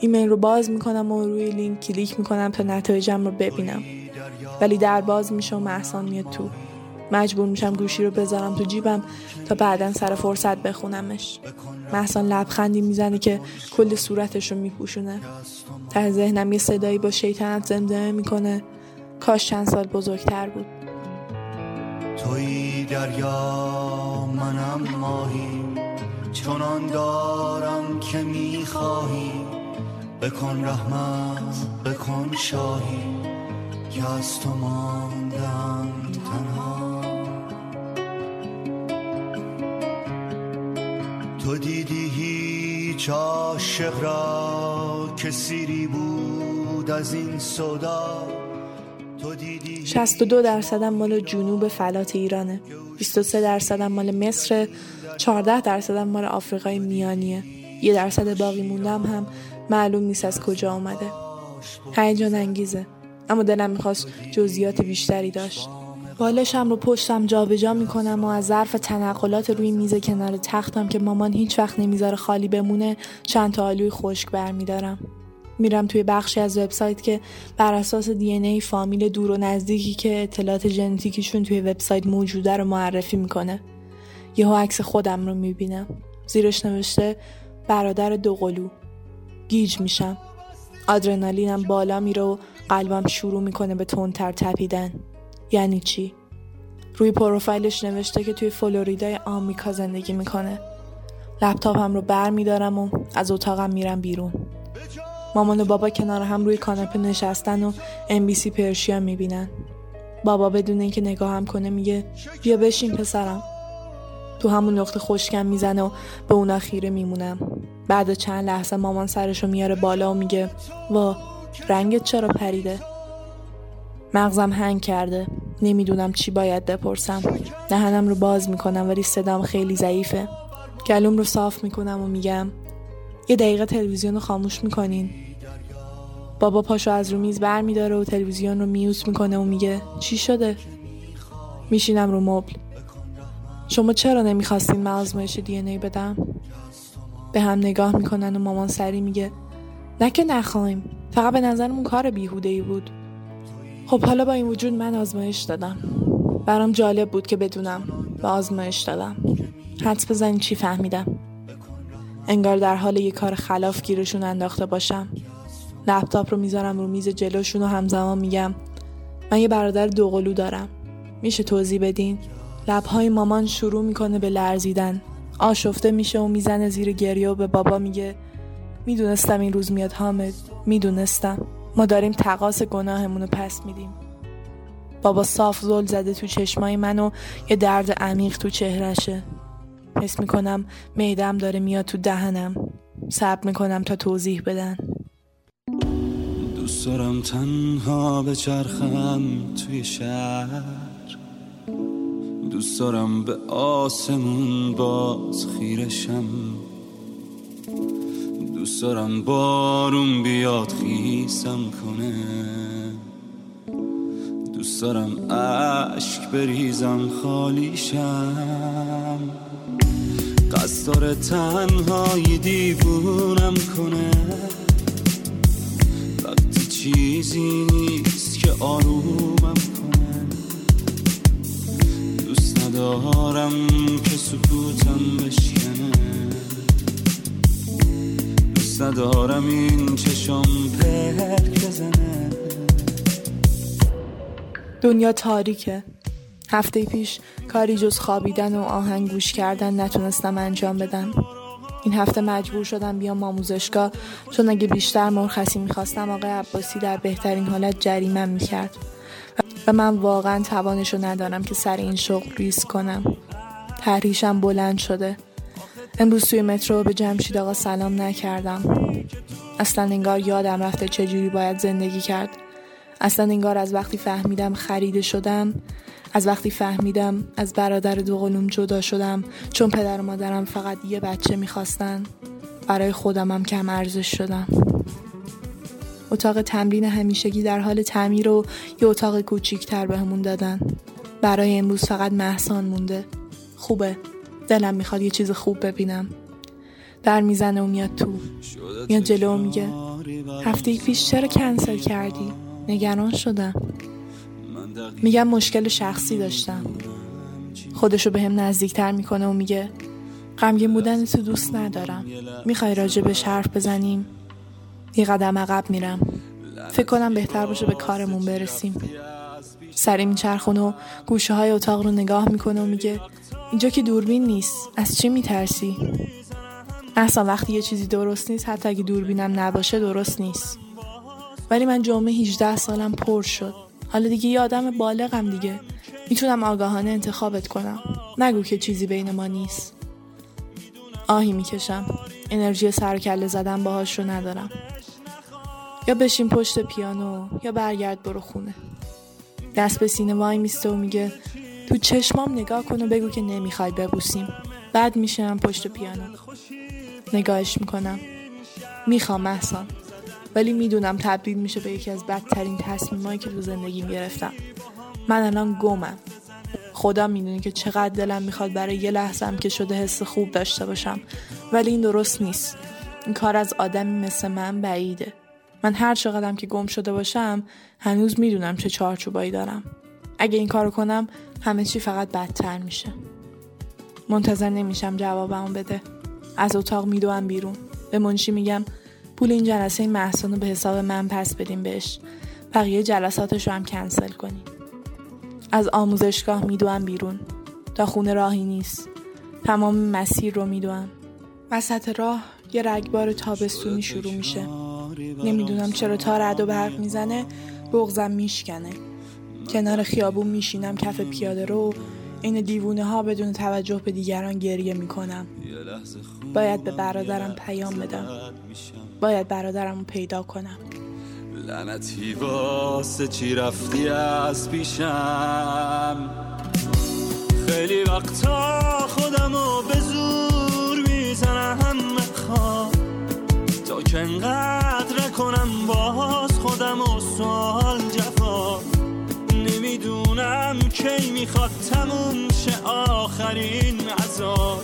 M: ایمیل رو باز می‌کنم و روی لینک کلیک می‌کنم تا نتایجم رو ببینم. ولی در باز میشه و محسان میاد تو. مجبور میشم گوشی رو بذارم تو جیبم تا بعدا سر فرصت بخونمش. محسان لبخندی می‌زنه که کل صورتش رو میپوشونه. در ذهنم یه صدایی با شیطنت زمزمه می‌کنه. کاش چند سال بزرگتر بود.
N: توی دریا منم ماهی. چنان دارم که می‌خواهی. بکن رحمت بکن شاهی. که از تو ماندم تنها. تو دیدی هیچ عاشق را که سیری بود از این صدا؟ تو دیدی
M: 62 درصدم مال جنوب فلات ایرانه. 23 درصدم مال مصر. 14 درصدم مال آفریقای میانیه. یه درصد باقی موندم هم معلوم نیست از کجا آمده. هیجان انگیزه. اما دلم می‌خواست جزئیات بیشتری داشت. بالشم رو پشتم جابجا می‌کنم و از ظرف تنقلات روی میز کنار تختم که مامان هیچ وقت نمی‌ذاره خالی بمونه چند تا آلوی خشک برمیدارم. میرم توی بخشی از وبسایت که بر اساس دی ای فامیل دور و نزدیکی که اطلاعات ژنتیکیشون توی وبسایت موجوده رو معرفی می‌کنه. یهو عکس خودم رو می‌بینم. زیرش نوشته برادر دوقلو. گیج میشم. آدرنالینم بالا میره و قلبم شروع می‌کنه به تندتر تپیدن. یعنی چی؟ روی پروفایلش نوشته که توی فلوریدای آمریکا زندگی می‌کنه. لپتاپم رو بر میدارم و از اتاقم میرم بیرون. مامان و بابا کنار هم روی کاناپه نشستن و ام پرشیا می‌بینن. بابا بدون اینکه نگاهم کنه میگه بیا بشین پسرم. تو همون نقطه خشکم می‌زنه و به اونا خیره میمونم. بعد چند لحظه مامان سرشو میاره بالا و میگه وا رنگت چرا پریده؟ مغزم هنگ کرده. نمی‌دونم چی باید بپرسم. دهنم رو باز می‌کنم ولی صدام خیلی ضعیفه. گلوم رو صاف می‌کنم و میگم یه دقیقه تلویزیون رو خاموش می‌کنین. بابا پاشو از رو میز بر میداره و تلویزیون رو میوس می‌کنه و میگه چی شده؟ میشینم رو مبل. شما چرا نمی‌خواستین من آزمایش دی ای بدم؟ به هم نگاه می‌کنن و مامان سری میگه نه که نخواهیم فقط به نظرمون کار بیهوده بود. خب حالا با این وجود من آزمایش دادم. برام جالب بود که بدونم و آزمایش دادم. حدس بزنین چی فهمیدم. انگار در حال یه کار خلاف گیرشون انداخته باشم. لپتاپ رو می‌ذارم رو میز جلوشون و همزمان میگم من یه برادر دوقلو دارم. میشه توضیح بدین؟ لبهای مامان شروع می‌کنه به لرزیدن. آشفته میشه و می‌زنه زیر گریه و به بابا میگه می‌دونستم این روز میاد حامد می‌دونستم. ما داریم تقاس گناهمون رو پس میدیم. بابا صاف زل زده تو چشمای من و یه درد عمیق تو چهرشه. حس می‌کنم میدم داره میاد تو دهنم. صبر می‌کنم تا توضیح بدن.
N: دوست دارم تنها به چرخم توی شهر. دوست دارم به آسمون باز خیرشم. دوست دارم بارون بیاد خیسم کنه. دوست دارم اشک بریزم خالیشم. داره تنهایی دیوونم کنه. وقتی چیزی نیست که آرومم کنه. دوست ندارم که سکوتم بشکنه. دوست ندارم این چشم بزنه
M: دنیا تاریکه. هفته پیش کاری جز خوابیدن و آهنگ گوش کردن نتونستم انجام بدم. این هفته مجبور شدم بیام آموزشگاه چون اگه بیشتر مرخصی می‌خواستم آقای عباسی در بهترین حالت جریمم می‌کرد. و من واقعا توانشو ندارم که سر این شغل ریس کنم. تحریشم بلند شده. امروز توی مترو به جمشید آقا سلام نکردم. اصلا انگار یادم رفته چجوری باید زندگی کرد. اصلا انگار از وقتی فهمیدم خریده شدم از وقتی فهمیدم از برادر دو قلوم جدا شدم چون پدر و مادرم فقط یه بچه می‌خواستن. برای خودمم کم ارزش شدم. اتاق تمرین همیشگی در حال تعمیر و یه اتاق کوچیکتر بهمون دادن. برای امروز فقط محسان مونده. خوبه. دلم می‌خواد یه چیز خوب ببینم. در می‌زنه و میاد تو. میاد جلو و میگه هفته پیش چرا کنسل کردی؟ نگران شدم. میگم مشکل شخصی داشتم. خودشو به هم نزدیکتر می‌کنه و میگه غمگین بودن تو دوست ندارم. می‌خوای راجبش حرف بزنیم؟ یه قدم عقب میرم. فکر کنم بهتر باشه به کارمون برسیم. سری میچرخونه و گوشه های اتاق رو نگاه می‌کنه و میگه اینجا که دوربین نیست. از چی میترسی؟ اصلا وقتی یه چیزی درست نیست حتی اگه دوربینم نباشه درست نیست. ولی من جمعه 18 سالم پر شد. حالا دیگه یه آدم بالغم دیگه. می‌تونم آگاهانه انتخابت کنم. نگو که چیزی بین ما نیست. آهی می‌کشم. انرژی سر کله زدن باهاش رو ندارم. یا بشین پشت پیانو یا برگرد برو خونه. دست به سینه وای میسته و میگه تو چشمام نگاه کن و بگو که نمی‌خوای ببوسیم. بعد میشنم پشت پیانو. نگاهش می‌کنم. می‌خوام محسان. ولی می‌دونم تبدیل میشه به یکی از بدترین تصمیمایی که تو زندگیم گرفتم. من الان گمم. خدا می‌دونی که چقدر دلم می‌خواد برای یه لحظم که شده حس خوب داشته باشم. ولی این درست نیست. این کار از آدمی مثل من بعیده. من هر چقدرم که گم شده باشم هنوز می‌دونم چه چارچوبایی دارم. اگه این کارو کنم همه چی فقط بدتر میشه. منتظر نمیشم جوابمو بده. از اتاق میدوم بیرون. به منشی میگم پول این جلسه محسن رو به حساب من پس بدیم بهش. بقیه جلساتش رو هم کنسل کنیم. از آموزشگاه میدوم بیرون. تا خونه راهی نیست. تمام مسیر رو میدوم. وسط راه یه رگبار تابستونی شروع میشه. نمی‌دونم چرا تا رد و برق می‌زنه بغزم میشکنه. کنار خیابون میشینم کف پیاده رو این دیوونه ها بدون توجه به دیگران گریه می‌کنم. باید به برادرم پیام بدم. باید برادرم رو پیدا کنم.
N: لعنتی واسه چی رفتی از پیشم؟ خیلی وقتا خودم رو به زور می‌زنم می‌خوام تا که انقدر کنم باز خودم و سوال جفا نمی‌دونم کی می‌خواد تموم شه آخرین عذاب.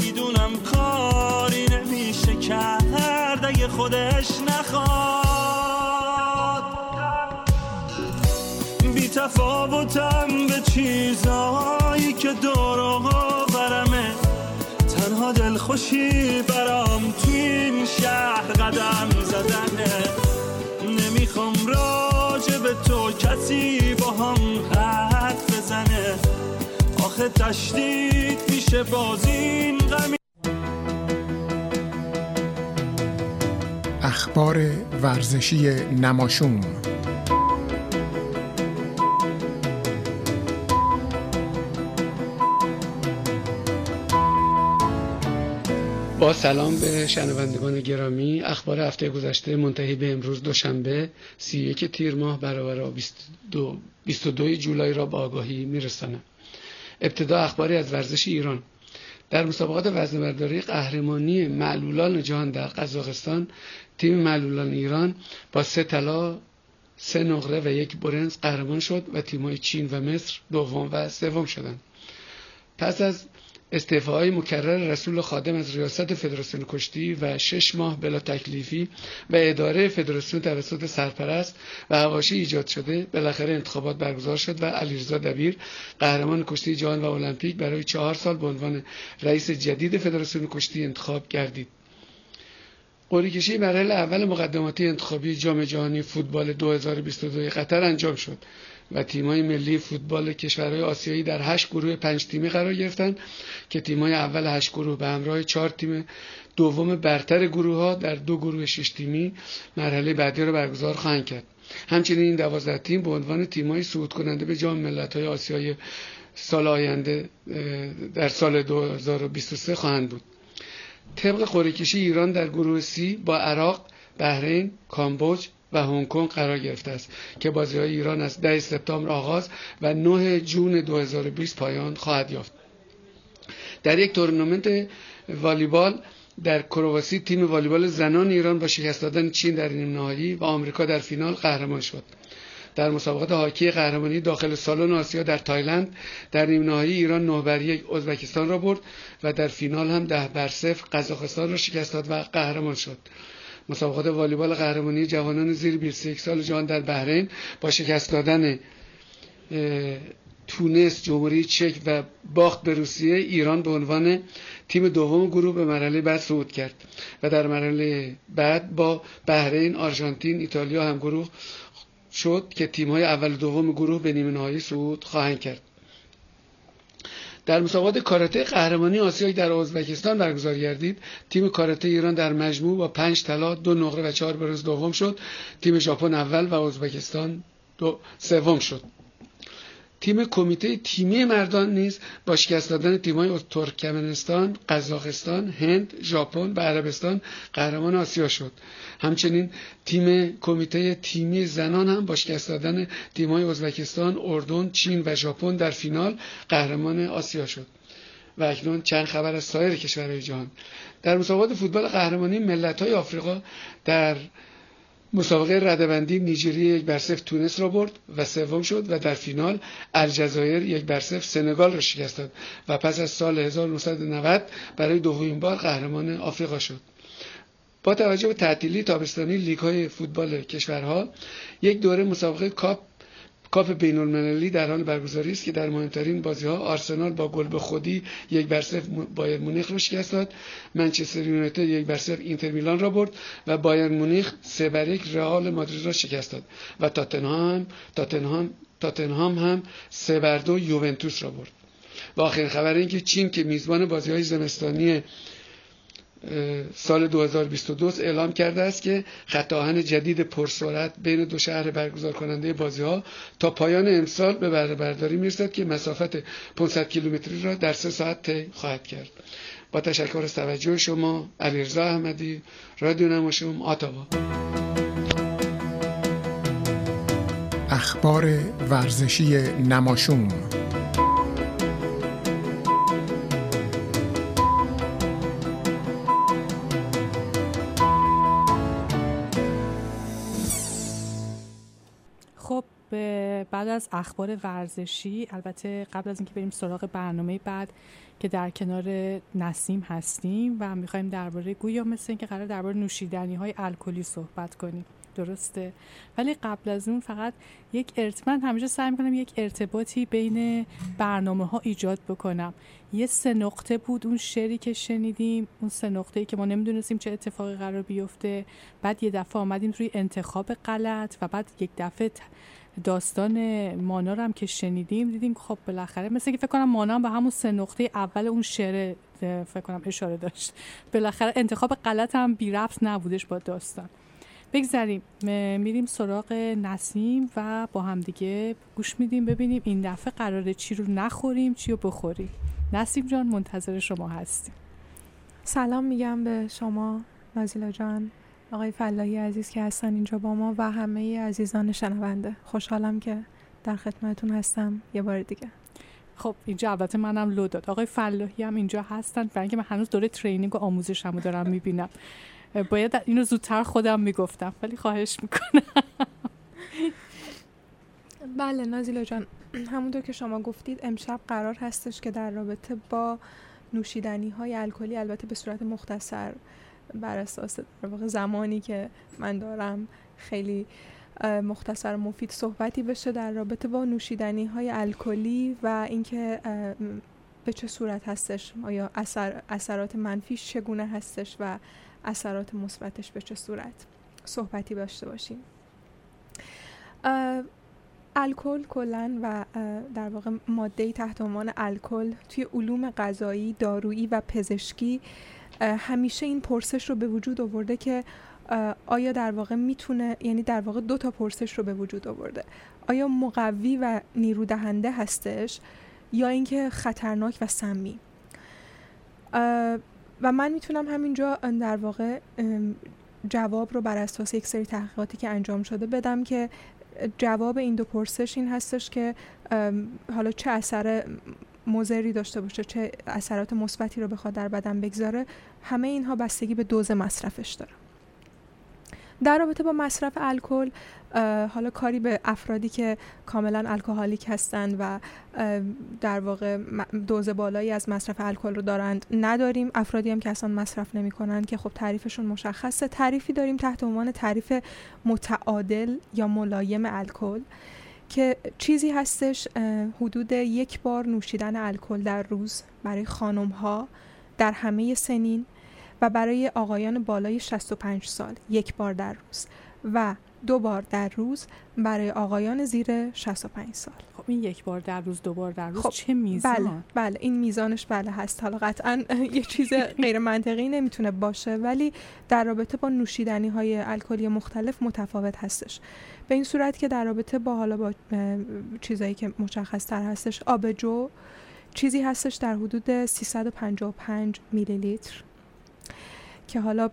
N: می‌دونم کاری نمیشه کرد اگه خودش نخواد. بی تفاوتم به چیزایی که دور برمه تنها دلخوشی برام تو این شهر قدم زدنه. نمی‌خوام راجع به تو کسی با هم حرف بزنه. آخه تشدید میشه بازین غمی
H: اخبار ورزشی نماشوم
O: با سلام به شنوندگان گرامی. اخبار هفته گذشته منتهی به امروز دوشنبه 31 تیر ماه برابر 22, 22 جولای را با آگاهی میرسانم. ابتدا اخباری از ورزش ایران. در مسابقات وزنه‌برداری قهرمانی معلولان جهان در قزاقستان تیم معلولان ایران با سه طلا سه نقره و یک برنز قهرمان شد و تیم‌های چین و مصر دوم و سوم شدند. پس از استعفاهای مکرر رسول خادم از ریاست فدراسیون کشتی و شش ماه بلا تکلیفی و اداره فدراسیون توسط سرپرست و هواشی ایجاد شده بالاخره انتخابات برگزار شد و علیرضا دبیر قهرمان کشتی جهان و المپیک برای چهار سال به عنوان رئیس جدید فدراسیون کشتی انتخاب گردید. قرعه کشی مراحل اول مقدماتی انتخابی جام جهانی فوتبال 2022 قطر انجام شد. و تیمای ملی فوتبال کشورهای آسیایی در هشت گروه پنج تیمی قرار گرفتن که تیمای اول هشت گروه به همراه چهار تیم دوم برتر گروه ها در دو گروه شش تیمی مرحله بعدی را برگزار خواهند کرد. همچنین این دوازده تیم به عنوان تیمای صعود کننده به جام ملت‌های آسیای سال آینده در سال 2023 خواهند بود. طبق قرعه ایران در گروه سی با عراق، بحرین، کامبوج و هنگ کنگ قرار گرفته است که بازی های ایران از 10 سپتامبر آغاز و 9 جون 2020 پایان خواهد یافت. در یک تورنمنت والیبال در کرواسی تیم والیبال زنان ایران با شکست دادن چین در نیم نهایی و آمریکا در فینال قهرمان شد. در مسابقات هاکی قهرمانی داخل سالن آسیا در تایلند در نیم نهایی ایران 9 بر 1 ازبکستان را برد و در فینال هم 10 بر 0 قزاقستان را شکست داد و قهرمان شد. مسابقات والیبال قهرمانی جوانان زیر 21 سال جهان در بحرین با شکست دادن تونس جمهوری چک و باخت به روسیه ایران به عنوان تیم دوم گروه به مرحله بعد صعود کرد و در مرحله بعد با بحرین، آرژانتین، ایتالیا هم گروه شد که تیم های اول دوم گروه به نیمه نهایی صعود خواهند کرد. در مسابقات کاراته قهرمانی آسیایی در ازبکستان برگزار گردید. تیم کاراته ایران در مجموع با پنج طلا دو نقره و چهار برنز دوم شد. تیم ژاپن اول و ازبکستان دو سوم شد. تیم کمیته تیمی مردان نیز با شکست دادن تیم‌های ترکمنستان، قزاقستان، هند، ژاپن و عربستان قهرمان آسیا شد. همچنین تیم کمیته تیمی زنان هم با شکست دادن تیم‌های ازبکستان، اردن، چین و ژاپن در فینال قهرمان آسیا شد. و اکنون چند خبر از سایر کشورهای جهان در مسابقات فوتبال قهرمانی ملت‌های آفریقا در مسابقه ردبندی نیجریه یک بر تونس را برد و سوم شد و در فینال الجزایر یک بر سنگال را شکست داد و پس از سال 1990 برای دومین بار قهرمان آفریقا شد. با توجه به تعطیلی تابستانی لیگ های فوتبال کشورها یک دوره مسابقه کاپ کاپ بین المللی در حال برگزاری است که در مهمترین بازی ها آرسنال با گل به خودی یک بر صفر بایر مونیخ را شکست داد. منچستر یونایتد یک بر صفر اینتر میلان را برد و بایر مونیخ سه بر یک رئال مادرید را شکست داد و تاتنهام تاتنهام تاتنهام هم سه بر دو یوونتوس را برد. و آخرین خبر این که چین که میزبان بازی های زمستانی سال 2022 اعلام کرده است که خط آهن جدید پرسرعت بین دو شهر برگزار کننده بازی ها تا پایان امسال به بهره برداری می‌رسد که مسافت 500 کیلومتری را در سه ساعت طی خواهد کرد. با تشکر از توجه شما علیرضا احمدی رادیو نماشوم آتاوا
H: اخبار ورزشی نماشوم
B: بعد از اخبار ورزشی البته قبل از اینکه بریم سراغ برنامه بعد که در کنار نسیم هستیم و می‌خوایم درباره گویا مثل اینکه قرار درباره نوشیدنی های الکلی صحبت کنیم. درسته؟ ولی قبل از اون فقط یک ارتباط همیشه سعی می‌کنم یک ارتباطی بین برنامه ها ایجاد بکنم. یه سه نقطه بود اون شعری که شنیدیم اون سه نقطه ای که ما نمی‌دونستیم چه اتفاقی قرار بیفته. بعد یه دفعه آمدیم روی انتخاب غلط و بعد یک دفعه داستان مانا رو هم که شنیدیم دیدیم خب بالاخره مثل که فکر کنم مانا هم به همون سه نقطه اول اون شعر فکر کنم اشاره داشت. بالاخره انتخاب غلط هم بی رفت نبودش با داستان. بگذاریم میریم سراغ نسیم و با هم دیگه گوش میدیم ببینیم این دفعه قراره چی رو نخوریم چی رو بخوریم. نسیم جان منتظر شما هستیم.
M: سلام میگم به شما نازیلا جان. آقای فلاحی عزیز که هستن اینجا با ما و همه عزیزان شنونده. خوشحالم که در خدمتون هستم. یه بار دیگه.
B: خب اینجا البته منم لو داد. آقای فلاحی هم اینجا هستن. برای اینکه من هنوز دوره ترینینگ و آموزشمو دارم می‌بینم. [laughs] باید اینو زودتر خودم می‌گفتم ولی خواهش می‌کنم. [laughs]
M: بله نازیلا جان. همونطور که شما گفتید امشب قرار هستش که در رابطه با نوشیدنی های الکلی البته به صورت مختصر بر اساس در واقع زمانی که من دارم خیلی مختصر مفید صحبتی بشه در رابطه با نوشیدنی های الکلی و اینکه به چه صورت هستش؟ آیا اثر، اثرات منفیش چگونه هستش و اثرات مثبتش به چه صورت؟ صحبتی داشته باشیم.
P: الکل کلا و در واقع ماده تحت عنوان الکل توی علوم غذایی، دارویی و پزشکی همیشه این پرسش رو به وجود آورده که آیا در واقع می‌تونه یعنی در واقع دو تا پرسش رو به وجود آورده. آیا مقوی و نیرو دهنده هستش یا اینکه خطرناک و سمی؟ و من می‌تونم همینجا در واقع جواب رو بر اساس یک سری تحقیقاتی که انجام شده بدم که جواب این دو پرسش این هستش که حالا چه اثر مزری داشته باشه چه اثرات مثبتی رو بخواد در بدن بگذاره همه اینها بستگی به دوز مصرفش داره. در رابطه با مصرف الکل حالا کاری به افرادی که کاملا الکلیک هستند و در واقع دوز بالایی از مصرف الکل رو دارند نداریم. افرادی هم که اصلا مصرف نمی‌کنن که خب تعریفشون مشخصه. تعریفی داریم تحت عنوان تعریف متعادل یا ملایم الکل. که چیزی هستش حدود یک بار نوشیدن الکل در روز برای خانم ها در همه سنین و برای آقایان بالای 65 سال یک بار در روز و دو بار در روز برای آقایان زیر 65 سال.
B: خب این یک بار در روز دو بار در روز خب چه میزان؟
P: بله بله این میزانش بله هست. حالا قطعا [laughs] یه چیز غیر منطقی نمی‌تونه باشه ولی در رابطه با نوشیدنی های الکلی مختلف متفاوت هستش. به این صورت که در رابطه با حالا با چیزایی که مشخص تر هستش آبجو چیزی هستش در حدود 355 میلی لیتر که حالا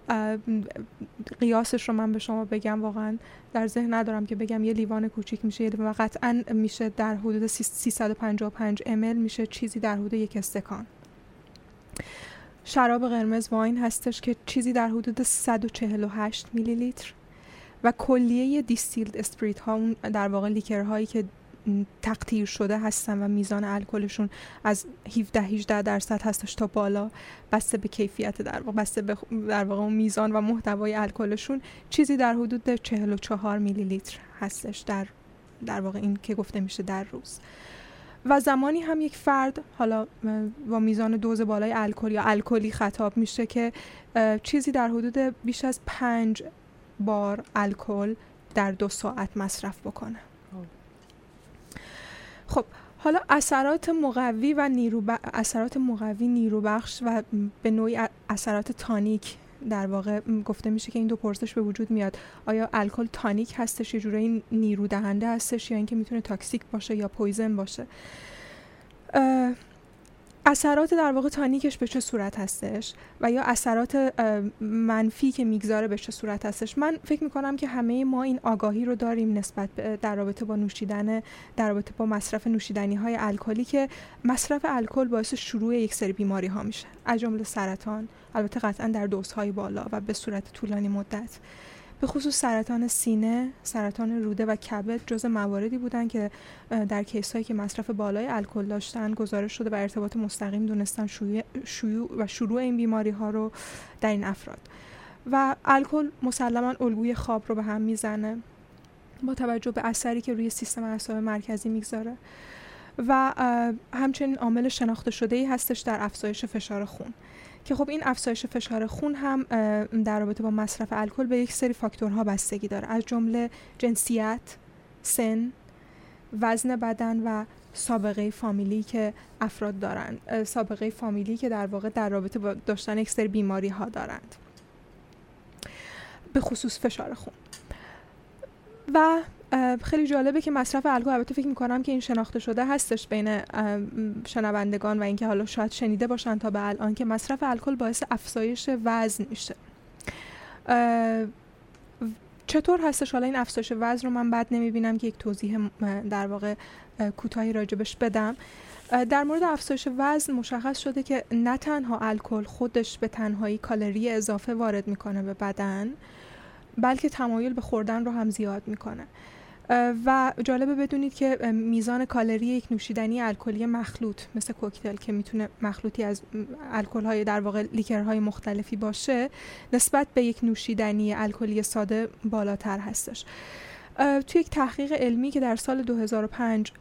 P: قیاسش رو من به شما بگم واقعا در ذهن ندارم که بگم یه لیوان کوچیک میشه و قطعا میشه در حدود 355 ml میشه چیزی در حدود یک استکان. شراب قرمز wine هستش که چیزی در حدود 148 میلی لیتر و کلیه distilled spirit ها اون در واقع liquor هایی که تقطیر شده هستن و میزان الکلشون از 17 18 درصد هستش تا بالا بسته به کیفیت در واقع بسته به در واقع میزان و محتوای الکلشون چیزی در حدود 44 میلی لیتر هستش در در واقع این که گفته میشه در روز. و زمانی هم یک فرد حالا با میزان دوز بالای الکل یا الکلی خطاب میشه که چیزی در حدود بیش از پنج بار الکل در دو ساعت مصرف بکنه خب حالا اثرات مقوی و نیرو اثرات مقوی نیروبخش و به نوعی اثرات tonic در واقع گفته میشه که این دو پرسش به وجود میاد. آیا الکل tonic هستش؟ یه جورایی نیرو دهنده هستش یا اینکه می‌تونه toxic باشه یا poison باشه؟ اثرات در واقع tonic ش به چه صورت هستش؟ و یا اثرات منفی که می‌گذاره به چه صورت هستش؟ من فکر می‌کنم که همه ما این آگاهی رو داریم نسبت در رابطه با نوشیدن در رابطه با مصرف نوشیدنی های الکلی که مصرف الکل باعث شروع یک سری بیماری ها میشه. از جمله سرطان البته قطعا در دوزهای بالا و به صورت طولانی مدت. به خصوص سرطان سینه، سرطان روده و کبد جز مواردی بودن که در کیس هایی که مصرف بالای الکل داشتن گزارش شده و ارتباط مستقیم دونستن شیوع و شروع این بیماری ها رو در این افراد. و الکل مسلما الگوی خواب رو به هم می‌زنه با توجه به اثری که روی سیستم اعصاب مرکزی می‌گذاره. و همچنین عامل شناخته شده ای هستش در افزایش فشار خون. که خب این افزایش فشار خون هم در رابطه با مصرف الکل به یک سری فاکتورها بستگی داره. از جمله جنسیت، سن، وزن بدن و سابقه فامیلی که افراد دارند سابقه فامیلی که در واقع در رابطه با داشتن یک سری بیماری ها دارند. به خصوص فشار خون. و خیلی جالبه که مصرف الکل البته فکر می‌کنم که این شناخته شده هستش بین شنوندگان و اینکه حالا شاید شنیده باشن تا به الان که مصرف الکل باعث افزایش وزن میشه. چطور هستش حالا این افزایش وزن رو من بعد نمی‌بینم که یک توضیح در واقع کوتاهی راجبش بدم. در مورد افزایش وزن مشخص شده که نه تنها الکل خودش به تنهایی کالری اضافه وارد می‌کنه به بدن بلکه تمایل به خوردن رو هم زیاد می‌کنه. و جالبه بدونید که میزان کالری یک نوشیدنی الکلی مخلوط مثل کوکتل که می‌تونه مخلوطی از الکل های در واقع لیکرهای مختلفی باشه نسبت به یک نوشیدنی الکلی ساده بالاتر هستش. توی یک تحقیق علمی که در سال 2005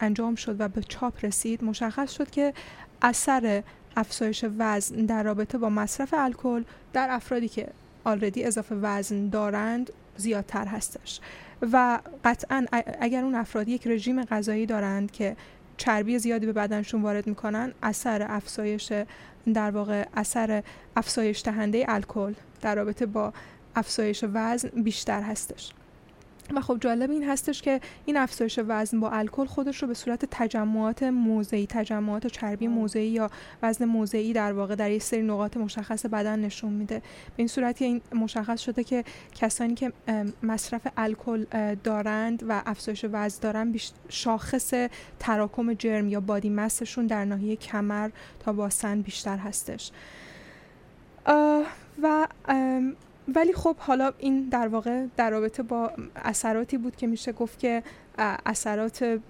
P: انجام شد و به چاپ رسید مشخص شد که اثر افزایش وزن در رابطه با مصرف الکل در افرادی که آلردی اضافه وزن دارند زیادتر هستش. و قطعا اگر اون افراد یک رژیم غذایی دارند که چربی زیادی به بدنشون وارد می‌کنن اثر افزایش در واقع اثر افزایش دهنده الکل در رابطه با افزایش وزن بیشتر هستش. و خب جالب این هستش که این افزایش وزن با الکل خودش رو به صورت تجمعات موضعی تجمعات چربی موضعی یا وزن موضعی در واقع در یک سری نقاط مشخص بدن نشون میده. به این صورتی این مشخص شده که کسانی که مصرف الکل دارند و افزایش وزن دارند شاخص تراکم جرم یا بادی مسشون در ناحیه کمر تا باسن بیشتر هستش. و ولی خب حالا این در واقع در رابطه با اثراتی بود که میشه گفت که اثرات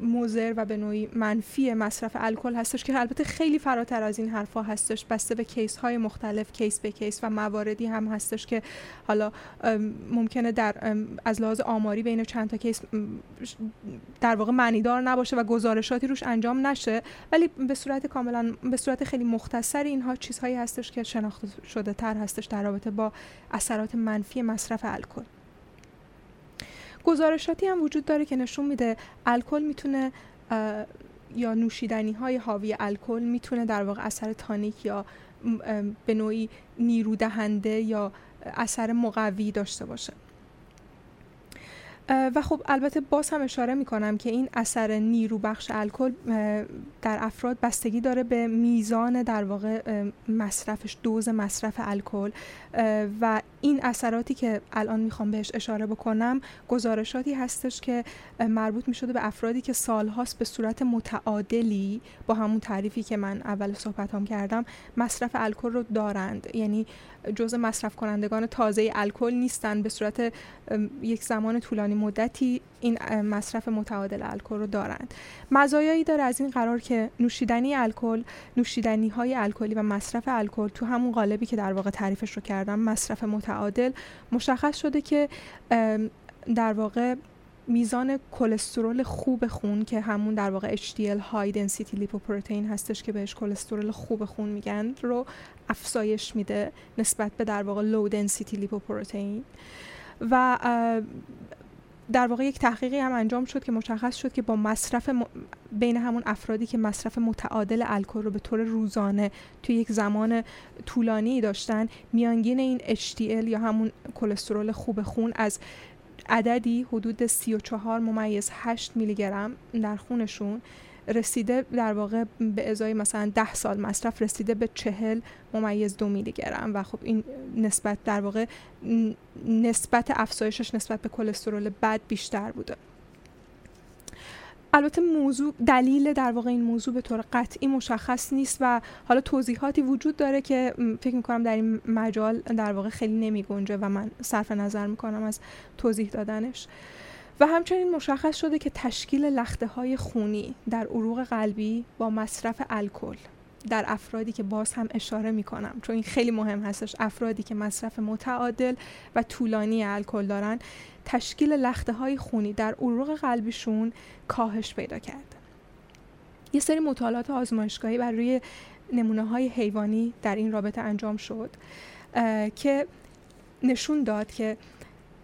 P: مضر و به نوعی منفی مصرف الکل هستش که البته خیلی فراتر از این حرفها هستش. بسته به case های مختلف case به case و مواردی هم هستش که حالا ممکنه در از لحاظ آماری بین چند تا case در واقع معنیدار نباشه و گزارشاتی روش انجام نشه. ولی به صورت کاملا به صورت خیلی مختصری اینها چیزهایی هستش که شناخته شده تر هستش در رابطه با اثرات منفی مصرف الکل. گزارشاتی هم وجود داره که نشون میده الکل می‌تونه یا نوشیدنی های حاوی الکل می‌تونه در واقع اثر تانیک یا به نوعی نیرو دهنده یا اثر مقوی داشته باشه. و خب البته باز هم اشاره می کنم که این اثر نیرو بخش الکل در افراد بستگی داره به میزان در واقع مصرفش دوز مصرف الکل. و این اثراتی که الان می‌خوام بهش اشاره بکنم گزارشاتی هستش که مربوط می شده به افرادی که سالهاست به صورت متعادلی با همون تعریفی که من اول صحبت هم کردم مصرف الکل رو دارند. یعنی جزء مصرف کنندگان تازه الکل نیستن به صورت یک زمان طولانی مدتی این مصرف متعادل الکل رو دارند. مزایایی داره از این قرار که نوشیدنی الکل نوشیدنی های الکلی و مصرف الکل تو همون قالبی که در واقع تعریفش رو کردم مصرف متعادل مشخص شده که در واقع میزان کلسترول خوب خون که همون در واقع HDL high density lipoprotein هستش که بهش کلسترول خوب خون میگن رو افزایش میده نسبت به در واقع low density lipoprotein. و در واقع یک تحقیقی هم انجام شد که مشخص شد که با مصرف بین همون افرادی که مصرف متعادل الکل رو به طور روزانه توی یک زمان طولانی داشتن میانگین این HDL یا همون کلسترول خوب خون از عددی حدود 34 ممیز 8 میلی گرم در خونشون رسیده در واقع به ازای مثلا 10 سال مصرف رسیده به 40 ممیز دو میلی گرم و خب این نسبت در واقع نسبت افزایشش نسبت به کلسترول بد بیشتر بوده. البته موضوع دلیل در واقع این موضوع به طور قطعی مشخص نیست و حالا توضیحاتی وجود داره که فکر می‌کنم در این مجال در واقع خیلی نمی گنجه و من صرف نظر می‌کنم از توضیح دادنش. و همچنین مشخص شده که تشکیل لخته های خونی در عروق قلبی با مصرف الکل. در افرادی که باز هم اشاره می کنم چون این خیلی مهم هستش. افرادی که مصرف متعادل و طولانی الکل دارن تشکیل لخته های خونی در عروق قلبیشون کاهش پیدا کرده یه سری مطالعات آزمایشگاهی بر روی نمونه های حیوانی در این رابطه انجام شد که نشون داد که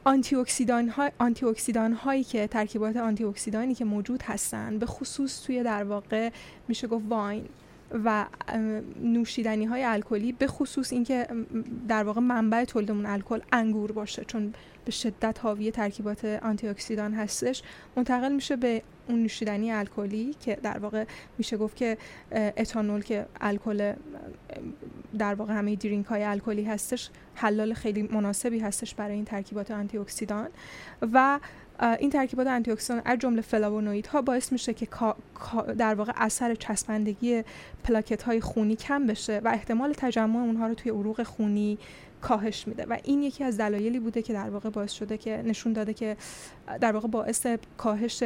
P: آنتی اکسیدان, های، آنتی اکسیدان هایی که ترکیبات آنتی اکسیدانی که موجود هستند به خصوص توی در واقع میشه گفت wine و نوشیدنی های الکلی به خصوص اینکه در واقع منبع تولیدمون الکل انگور باشه چون به شدت حاوی ترکیبات آنتی اکسیدان هستش منتقل میشه به اون نوشیدنی الکلی که در واقع میشه گفت که اتانول که الکل در واقع همه drink های الکلی هستش حلال خیلی مناسبی هستش برای این ترکیبات آنتی اکسیدان و این ترکیبات آنتی اکسیدان از جمله ها باعث میشه که در واقع اثر چسبندگی پلاکت های خونی کم بشه و احتمال تجمع اونها رو توی عروق خونی کاهش میده. و این یکی از دلایلی بوده که در واقع باعث شده که نشون داده که در واقع باعث کاهش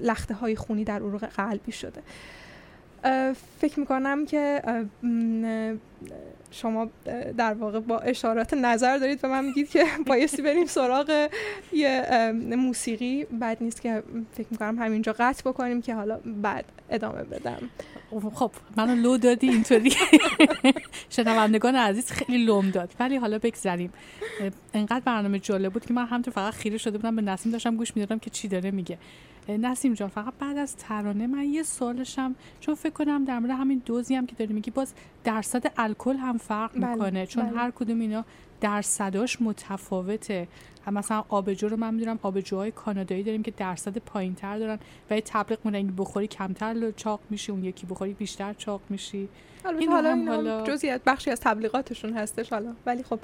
P: لخته های خونی در عروق قلبی شده. فکر می‌کنم که شما در واقع با اشارات نظر دارید و من میگید که [laughs] بایستی بریم سراغ یه موسیقی. بد نیست که فکر می‌کنم همینجا قطع بکنیم که حالا بعد ادامه بدم.
B: خب منو لو دادی اینطوری. [laughs] شنوندگان عزیز خیلی لوم داد. ولی حالا بگذریم. انقدر برنامه جالب بود که من همینطور فقط خیره شده بودم به نسیم داشتم گوش می‌دادم که چی داره میگه. نسیم جان فقط بعد از ترانه من یه سوالشم چون فکر کنم در مورد همین دوزی هم که داری میگی باز درصد الکل هم فرق بله، می‌کنه چون بله. هر کدوم اینا درصداش متفاوته. هم مثلا آبجو رو من می‌دونم آبجوهای کانادایی داریم که درصد پایین تر دارن و یه تبلیغ مونه این بخوری کمتر چاق میشی اون یکی بخوری بیشتر چاق میشی.
P: این حالا, هم حالا جزئی بخشی از تبلیغاتشون هستش حالا ولی خب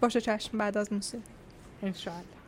P: باشه چشم بعد از موسیقی.
B: انشاءالله.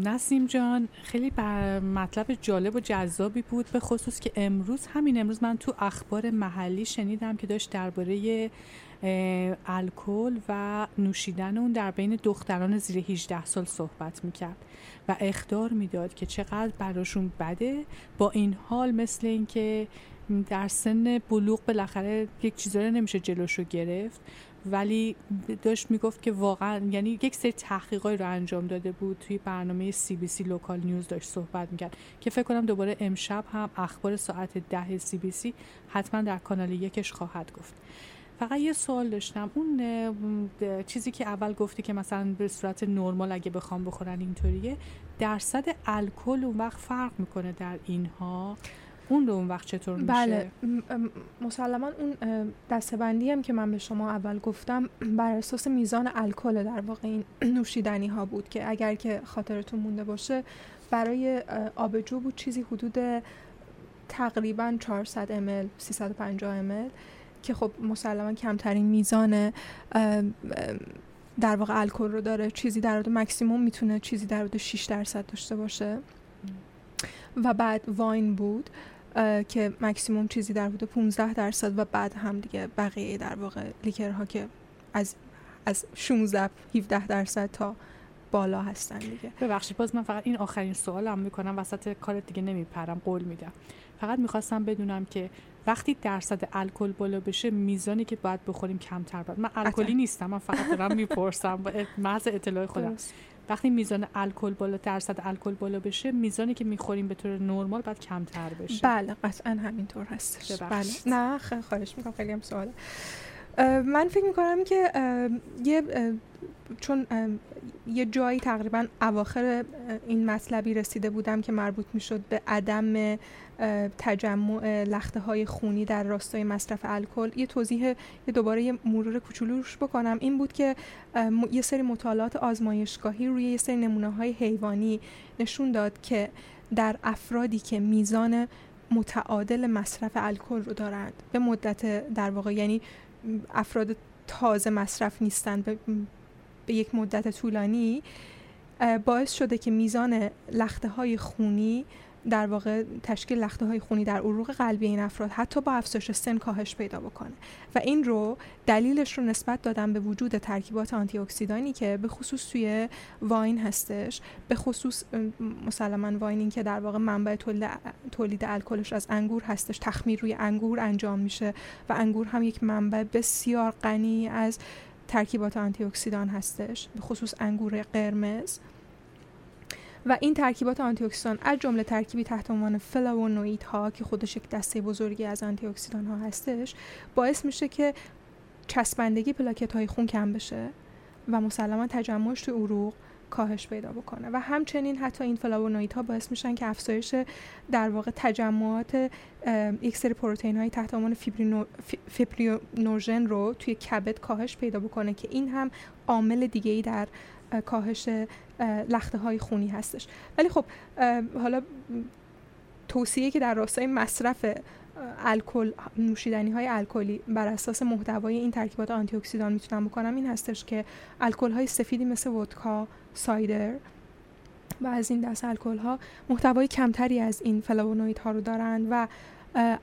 B: نسیم جان خیلی مطلب جالب و جذابی بود به خصوص که امروز همین امروز من تو اخبار محلی شنیدم که داشت درباره الکل و نوشیدن اون در بین دختران زیر 18 سال صحبت می‌کرد و اخدار می‌داد که چقدر براشون بده با این حال مثل اینکه در سن بلوغ بالاخره یک چیزایی نمیشه جلوشو گرفت. ولی داشت می‌گفت که واقعا یعنی یک سری تحقیقای رو انجام داده بود. توی برنامه CBC local news داشت صحبت می‌کرد که فکر کنم دوباره امشب هم اخبار ساعت ده CBC حتما در کانال یکش خواهد گفت. فقط یه سوال داشتم. اون چیزی که اول گفتی که مثلا به صورت نرمال اگه بخوام بخورن اینطوریه درصد الکل اون وقت فرق می‌کنه در اینها؟ رو اون وقت چطور میشه؟
P: بله. مسلما اون دستبندی هم که من به شما اول گفتم بر اساس میزان الکل در واقع این [clears throat] نوشیدنی ها بود که اگر که خاطرتون مونده باشه برای آبجو بود چیزی حدود تقریبا 400 ml 350 ml که خب مسلما کمترین میزان در واقع الکل رو داره. چیزی در حد مکسیموم می‌تونه چیزی در حد 6 درصد داشته باشه. و بعد واین بود. که مکسیموم چیزی در حدود 15 درصد و بعد هم دیگه بقیه در واقع لیکرها که از از 16 17 درصد تا بالا هستن دیگه.
B: ببخشید باز من فقط این آخرین سوالم می‌کنم وسط کار دیگه نمیپرم قول میدم. فقط می‌خواستم بدونم که وقتی درصد الکل بالا بشه میزانی که باید بخوریم کمتر باید. من الکلی نیستم من فقط دارم می‌پرسم محض اطلاع خودم. وقتی میزان الکل بالا درصد الکل بالا بشه میزانی که می‌خوریم به طور نرمال باید کمتر بشه.
P: بله قطعا همینطور هستش. بله. نه خواهش می‌کنم خیلی هم سواله. من فکر می‌کنم که یه چون یه جایی تقریبا اواخر این مطلبی رسیده بودم که مربوط می‌شد به عدم تجمع لخته های خونی در راستای مصرف الکل یه توضیح یه دوباره یه مرور کوچولو روش بکنم. این بود که یه سری مطالعات آزمایشگاهی روی یه سری نمونه های حیوانی نشون داد که در افرادی که میزان متعادل مصرف الکل رو دارند به مدت در واقع یعنی افراد تازه مصرف نیستن به, به یک مدت طولانی باعث شده که میزان لخته های خونی در واقع تشکیل لخته های خونی در عروق قلبی این افراد حتی با افزایش سن کاهش پیدا بکنه. و این رو دلیلش رو نسبت دادن به وجود ترکیبات آنتی اکسیدانی که به خصوص توی wine هستش به خصوص مسلما wine که در واقع منبع تولید الکلش از انگور هستش تخمیر روی انگور انجام میشه و انگور هم یک منبع بسیار غنی از ترکیبات آنتی اکسیدان هستش به خصوص انگور قرمز. و این ترکیبات آنتی اکسیدان از جمله ترکیبی تحت عنوان فلاوونوئید ها که خودش یک دسته بزرگی از آنتی اکسیدان ها هستش باعث میشه که چسبندگی پلاکت های خون کم بشه و مسلما تجمعش تو عروق کاهش پیدا بکنه. و همچنین حتی این فلاوونوئید ها باعث میشن که افزایش در واقع تجمعات یک سری پروتئین های تحت عنوان فیبرینوژن رو توی کبد کاهش پیدا بکنه که این هم عامل دیگه ای در کاهش لخته های خونی هستش. ولی خب حالا توصیه که در راستای مصرف الکل نوشیدنی های الکلی بر اساس محتوای این ترکیبات آنتی اکسیدان می‌تونم بکنم این هستش که الکل های سفیدی مثل ودکا سایدر و از این دست الکل ها محتوای کمتری از این فلاوونوئید ها رو دارند و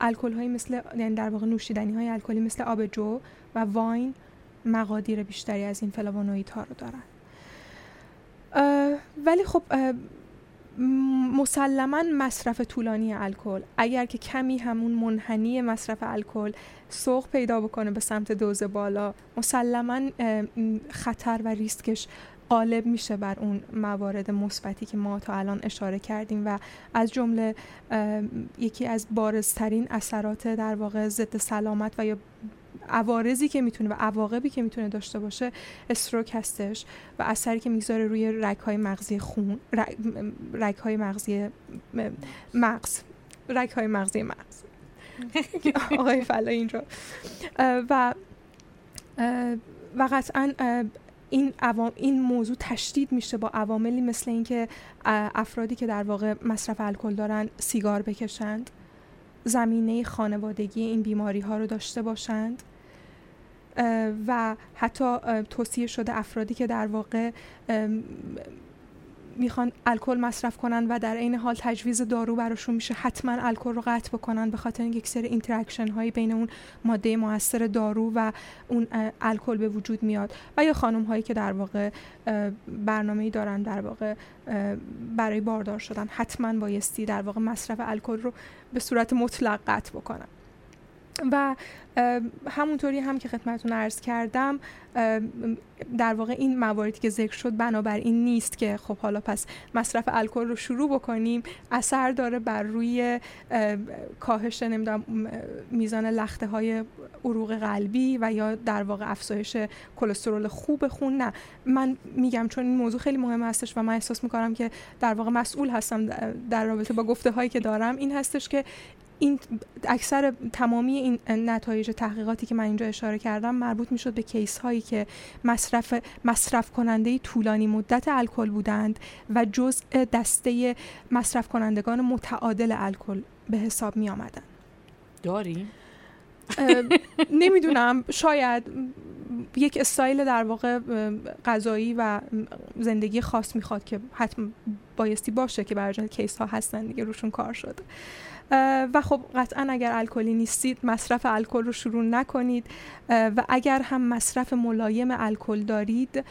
P: الکل های مثل یعنی در واقع نوشیدنی های الکلی مثل آبجو و واین مقادیر بیشتری از این فلاوونوئید ها رو دارند ولی خب مسلما مصرف طولانی الکل. اگر که کمی همون منحنی مصرف الکل سوق پیدا بکنه به سمت دوز بالا مسلما خطر و ریسکش غالب میشه بر اون موارد مثبتی که ما تا الان اشاره کردیم و از جمله یکی از بارزترین اثرات در واقع ضد سلامت و یا عوارضی که می‌تونه و عواقبی که می‌تونه داشته باشه استروک هستش و اثری که می‌گذاره روی رگ های مغزی خون رگ های مغزی مغز رگ های مغزی مغز. [laughs] آقای فلا اینجا. و و قطعا این, عوام، این موضوع تشدید میشه با عواملی مثل اینکه افرادی که در واقع مصرف الکل دارن سیگار بکشند زمینه خانوادگی این بیماری ها رو داشته باشند. و حتی توصیه شده افرادی که در واقع می‌خوان الکل مصرف کنن و در عین حال تجویز دارو براشون میشه حتما الکل رو قطع بکنن به خاطر اینکه یک سری interaction هایی بین اون ماده موثر دارو و اون الکل به وجود میاد و یا خانم هایی که در واقع برنامه دارن در واقع برای باردار شدن حتما بایستی در واقع مصرف الکل رو به صورت مطلق قطع بکنن. و همونطوری هم که خدمتون عرض کردم در واقع این مواردی که ذکر شد بنابراین نیست که خب حالا پس مصرف الکل رو شروع بکنیم. اثر داره بر روی کاهش نمی‌دونم میزان لخته های عروق قلبی و یا در واقع افزایش کلسترول خوب خون. نه من میگم چون این موضوع خیلی مهم هستش و من احساس می‌کنم که در واقع مسئول هستم در رابطه با گفته هایی که دارم این هستش که این اکثر تمامی این نتایج تحقیقاتی که من اینجا اشاره کردم مربوط می‌شد به کیس هایی که مصرف مصرف کننده طولانی مدت الکل بودند و جزء دسته مصرف کنندگان متعادل الکل به حساب می آمدن
B: داریم
P: نمی‌دونم. شاید یک استایل در واقع غذایی و زندگی خاص می‌خواد که حتما بایستی باشه که برای کیس ها هستن دیگه روشون کار شده. و خب قطعا اگر الکلی نیستید مصرف الکل رو شروع نکنید. و اگر هم مصرف ملایم الکل دارید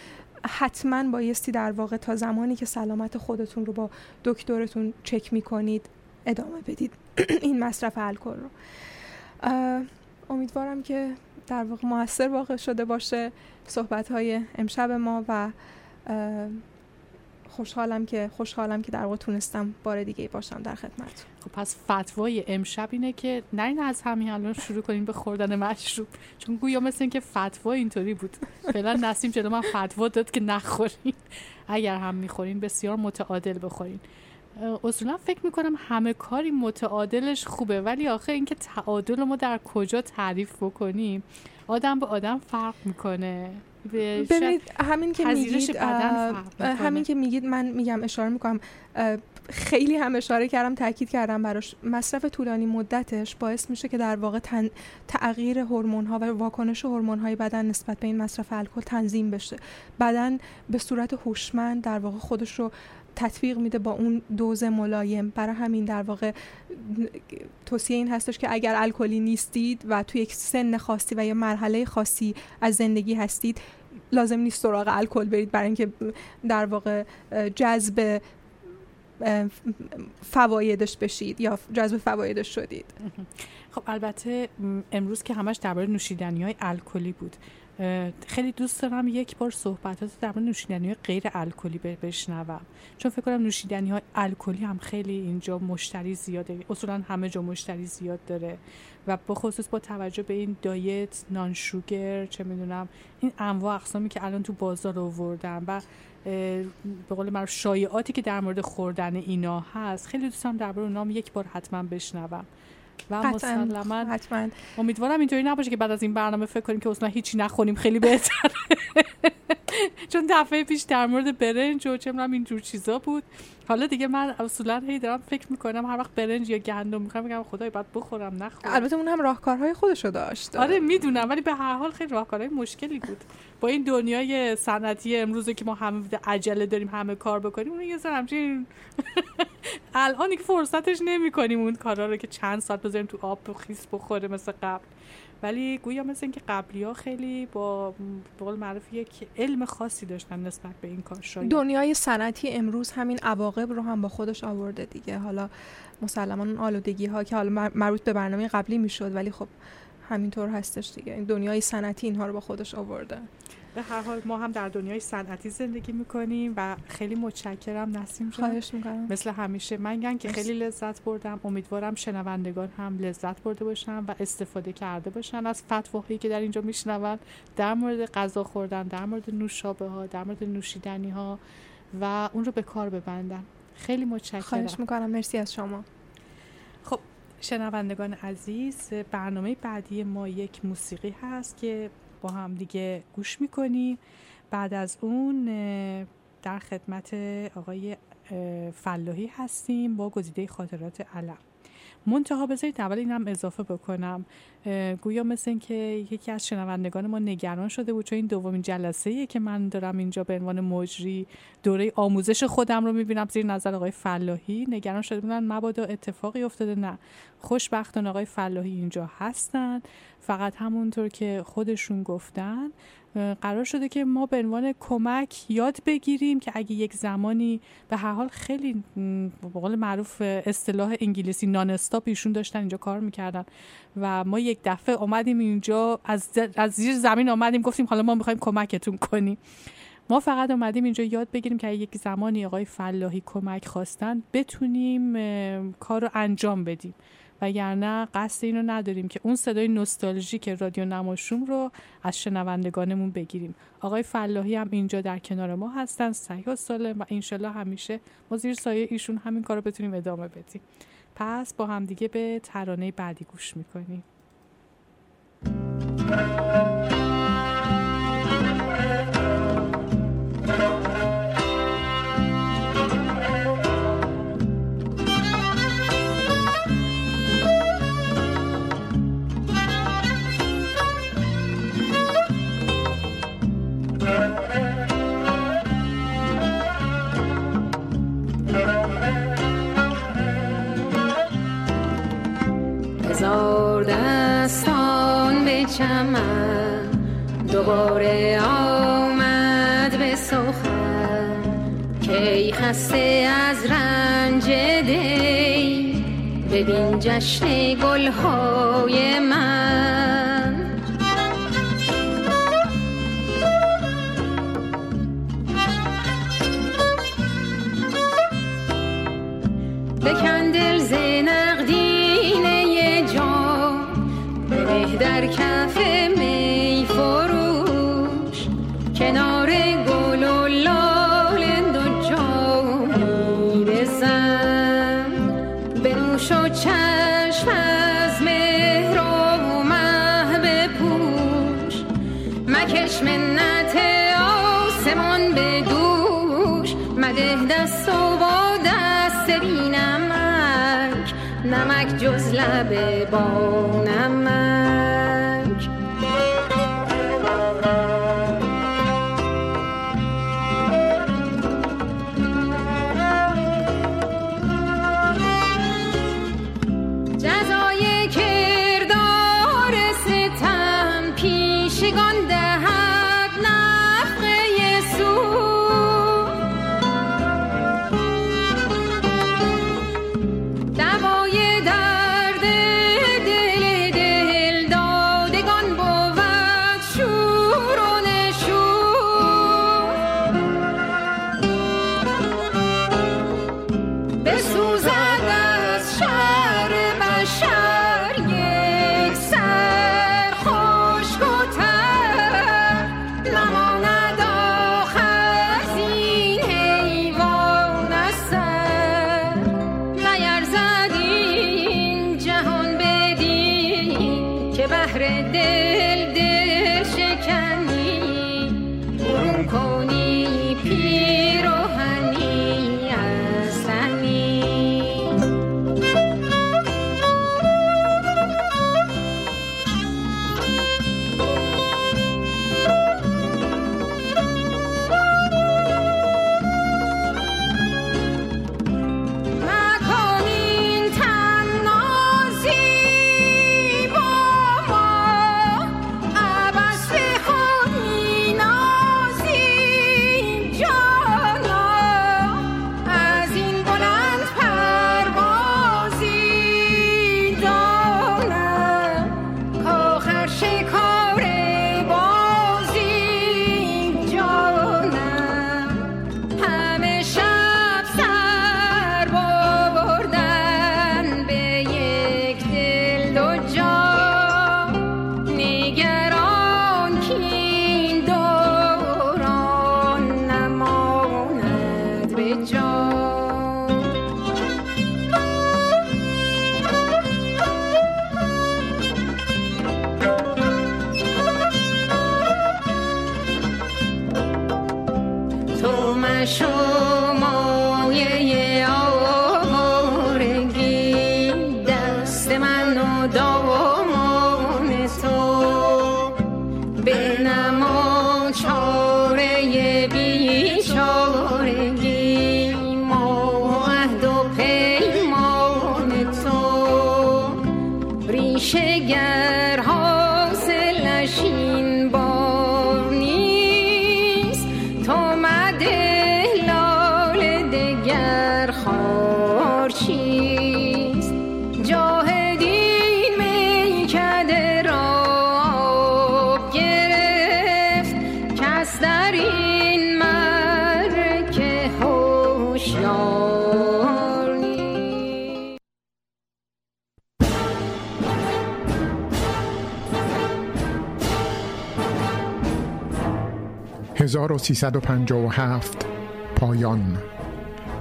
P: حتما بایستی در واقع تا زمانی که سلامت خودتون رو با دکترتون چک می‌کنید ادامه بدید [clears throat] این مصرف الکل رو. امیدوارم که در واقع موثر واقع شده باشه صحبت های امشب ما و خوشحالم که خوشحالم که در واقع تونستم بار دیگه باشم در خدمت
B: خب پس فتوای امشب اینه که نه از همین الان شروع کنیم به خوردن مشروب چون گویا مثل این که فتوا اینطوری بود. فعلا نسیم جلو من فتوا داد که نخورین. اگر هم می‌خورین بسیار متعادل بخورین. اصولا فکر می‌کنم همه کاری متعادلش خوبه ولی آخه اینکه تعادل ما در کجا تعریف بکنیم؟ آدم به آدم فرق می‌کنه.
P: ببینید همین که میگید همین که میگید من میگم اشاره می‌کنم خیلی هم اشاره کردم تاکید کردم براش. مصرف طولانی مدتش باعث میشه که در واقع تن... تغییر هورمون ها و واکنش هورمون های بدن نسبت به این مصرف الکل تنظیم بشه. بدن به صورت هوشمند در واقع خودش رو تطبیق میده با اون دوز ملایم. برای همین در واقع توصیه این هستش که اگر الکلی نیستید و توی یک سن خاصی و یا مرحله خاصی از زندگی هستید لازم نیست سراغ الکل برید برای اینکه در واقع جذب فوایدش بشید یا جذب فوایدش شدید.
B: خب البته امروز که همش درباره نوشیدنی های الکلی بود. خیلی دوست دارم یک بار صحبتات در مورد نوشیدنی غیر الکلی بشنوم. چون فکر کنم نوشیدنی های الکلی هم خیلی اینجا مشتری زیاده. اصولا همه جا مشتری زیاد داره. و به خصوص با توجه به این دایت نان شوگر چه می‌دونم این انواع اقسامی که الان تو بازار آوردن و به قول معروف شایعاتی که در مورد خوردن اینا هست خیلی دوستم درباره اونام یک بار حتما بشنوم. و مسلما.
P: حتما.
B: امیدوارم اینطوری نباشه که بعد از این برنامه فکر کنیم که اصلا هیچی نخونیم. خیلی بهتره. [laughs] چون دفعه پیش در مورد برنج و چه این جور چیزا بود. حالا دیگه من اصولا هی دارم فکر می‌کنم هر وقت برنج یا گندم می‌خوام میگم خدای بعد بخورم نخورم
P: البته اون هم راهکارهای خودشو داشت.
B: آره می‌دونم ولی به هر حال خیلی راهکارهای مشکلی بود. با این دنیای صنعتی امروزه که ما همه عجله داریم همه کار بکنیم اون یه همچین [laughs] الان که فرصتش نمی‌کنیم اون کارا رو که چند ساعت بذاریم تو آب خیس بخوره مثل قبل. ولی گویا مثل اینکه قبلی ها خیلی با قول معروف یک علم خاصی داشتن نسبت به این کار شاید.
P: دنیای صنعتی امروز همین عواقب رو هم با خودش آورده دیگه. حالا مسلما آلودگی ها که حالا مربوط به برنامه قبلی می‌شد ولی خب همینطور هستش دیگه. این دنیای صنعتی اینها رو با خودش آورده.
B: به هر حال ما هم در دنیای صنعتی زندگی می‌کنیم و خیلی متشکرم نسیم جان.
P: خواهش می‌کنم.
B: مثل همیشه من که خیلی لذت بردم. امیدوارم شنوندگان هم لذت برده باشن و استفاده کرده باشن. از فتواهایی که در اینجا میشنون در مورد غذا خوردن در مورد نوشابه ها در مورد نوشیدنی ها و اون رو به کار ببندن. خیلی متشکرم.
P: خواهش می‌کنم. مرسی از شما.
B: خب شنوندگان عزیز برنامه بعدی ما یک موسیقی هست که با هم دیگه گوش می‌کنیم بعد از اون در خدمت آقای فلاحی هستیم با گزیده خاطرات علم. منتها بذارید اول اینم اضافه بکنم. گویا مثل این که یکی از شنوندگان ما نگران شده بود چون این دومین جلسه که من دارم اینجا به عنوان مجری دوره آموزش خودم رو می‌بینم زیر نظر آقای فلاحی. نگران شده بودن مبادا اتفاقی افتاده. نه خوشبختانه آقای فلاحی اینجا هستن. فقط همونطور که خودشون گفتن قرار شده که ما به عنوان کمک یاد بگیریم که اگه یک زمانی به هر حال خیلی به قول معروف اصطلاح انگلیسی نان استاپ ایشون داشتن اینجا کار می‌کردن و ما یک دفعه اومدیم اینجا از, از زیر زمین آمدیم گفتیم حالا ما می‌خوایم کمکتون کنیم. ما فقط اومدیم اینجا یاد بگیریم که یک زمانی آقای فلاحی کمک خواستن بتونیم کار رو انجام بدیم. وگرنه قصد اینو نداریم که اون صدای نوستالژیک رادیو نماشوم رو از شنوندگانمون بگیریم. آقای فلاحی هم اینجا در کنار ما هستن صحیح و سالم و انشالله همیشه ما زیر سایه ایشون همین کار رو بتونیم ادامه بدیم. پس با همدیگه به ترانه بعدی گوش می‌کنیم.
Q: دوباره آمد به سخن. که خسته از رنج دی؟ ببین جشن گلهای من. ball.
H: 1357 پایان.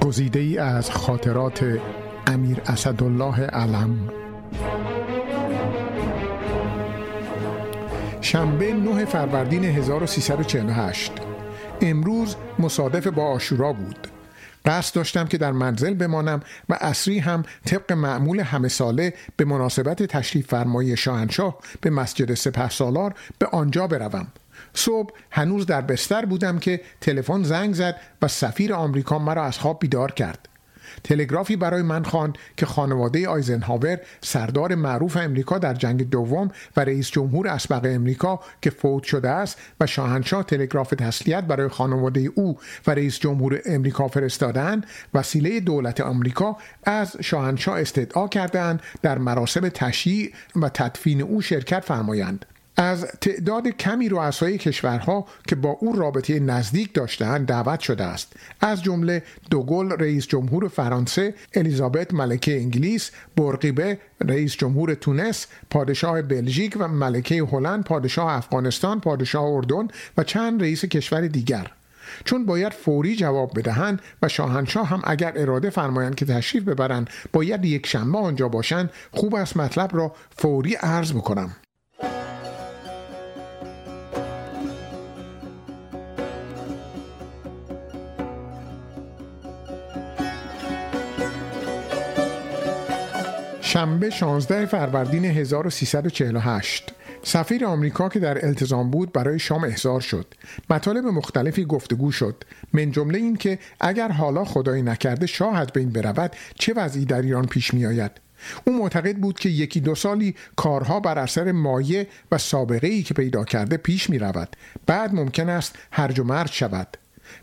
H: گزیده ای از خاطرات امیر اسدالله علم. شنبه 9 فروردین 1348 امروز مصادف با آشورا بود. قصد داشتم که در منزل بمانم و اصری هم طبق معمول همه ساله به مناسبت تشریف فرمایی شاهنشاه به مسجد سپه سالار به آنجا بروم. صبح هنوز در بستر بودم که تلفن زنگ زد و سفیر آمریکا مرا از خواب بیدار کرد. تلگرافی برای من خواند که خانواده آیزنهاور سردار معروف امریکا در جنگ دوم و رئیس جمهور اسبق امریکا که فوت شده است و شاهنشاه تلگراف تسلیت برای خانواده او و رئیس جمهور امریکا فرستادند وسیله دولت آمریکا از شاهنشاه استدعا کردند در مراسم تشییع و تدفین او شرکت فرمایند. از تعداد کمی رؤسای کشورها که با او رابطه نزدیک داشتهاند دعوت شده است. از جمله دوگل رئیس جمهور فرانسه الیزابت ملکه انگلیس برقیبه رئیس جمهور تونس پادشاه بلژیک و ملکه هلند پادشاه افغانستان پادشاه اردن و چند رئیس کشور دیگر. چون باید فوری جواب بدهند و شاهنشاه هم اگر اراده فرمایند که تشریف ببرند باید یک شنبه آنجا باشند خوب است مطلب را فوری عرض بکنم. شنبه 16 فروردین 1348 سفیر آمریکا که در التزام بود برای شام احضار شد. مطالب مختلفی گفتگو شد. من جمله این که اگر حالا خدایی نکرده شاه از بین برود چه وضعی در ایران پیش می آید او معتقد بود که یکی دو سالی کارها بر اثر مایه و سابقه ای که پیدا کرده پیش می رود بعد ممکن است هرج و مرج شود.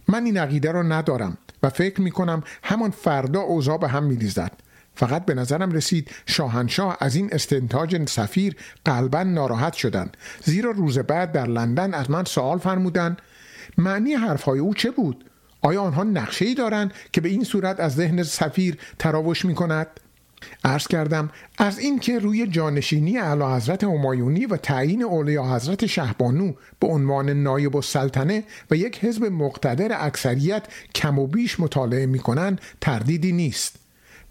H: من این عقیده را ندارم و فکر می کنم همان فردا اوضاع به هم می ریزد فقط به نظرم رسید شاهنشاه از این استنتاج سفیر قلبا ناراحت شدند. زیرا روز بعد در لندن از من سوال فرمودند معنی حرفهای او چه بود؟ آیا آنها نقشه ای دارند که به این صورت از ذهن سفیر تراوش می کند؟ عرض کردم از اینکه روی جانشینی اعلی حضرت همایونی و تعیین اولیا حضرت شهبانو به عنوان نایب السلطنه و یک حزب مقتدر اکثریت کم و بیش مطالعه می کنند تردیدی نیست.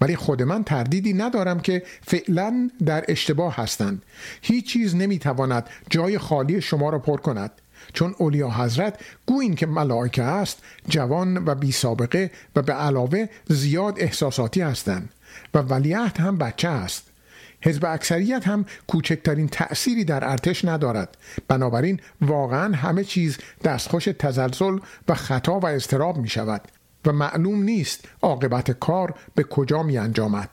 H: ولی خود من تردیدی ندارم که فعلا در اشتباه هستند. هیچ چیز نمی‌تواند جای خالی شما را پر کند. چون اولیا حضرت گویین که ملائکه است جوان و بی سابقه و به علاوه زیاد احساساتی هستند و ولیعهد هم بچه است. حزب اکثریت هم کوچکترین تأثیری در ارتش ندارد. بنابراین واقعا همه چیز دستخوش تزلزل و خطا و استراب می شود و معلوم نیست عاقبت کار به کجا می انجامد.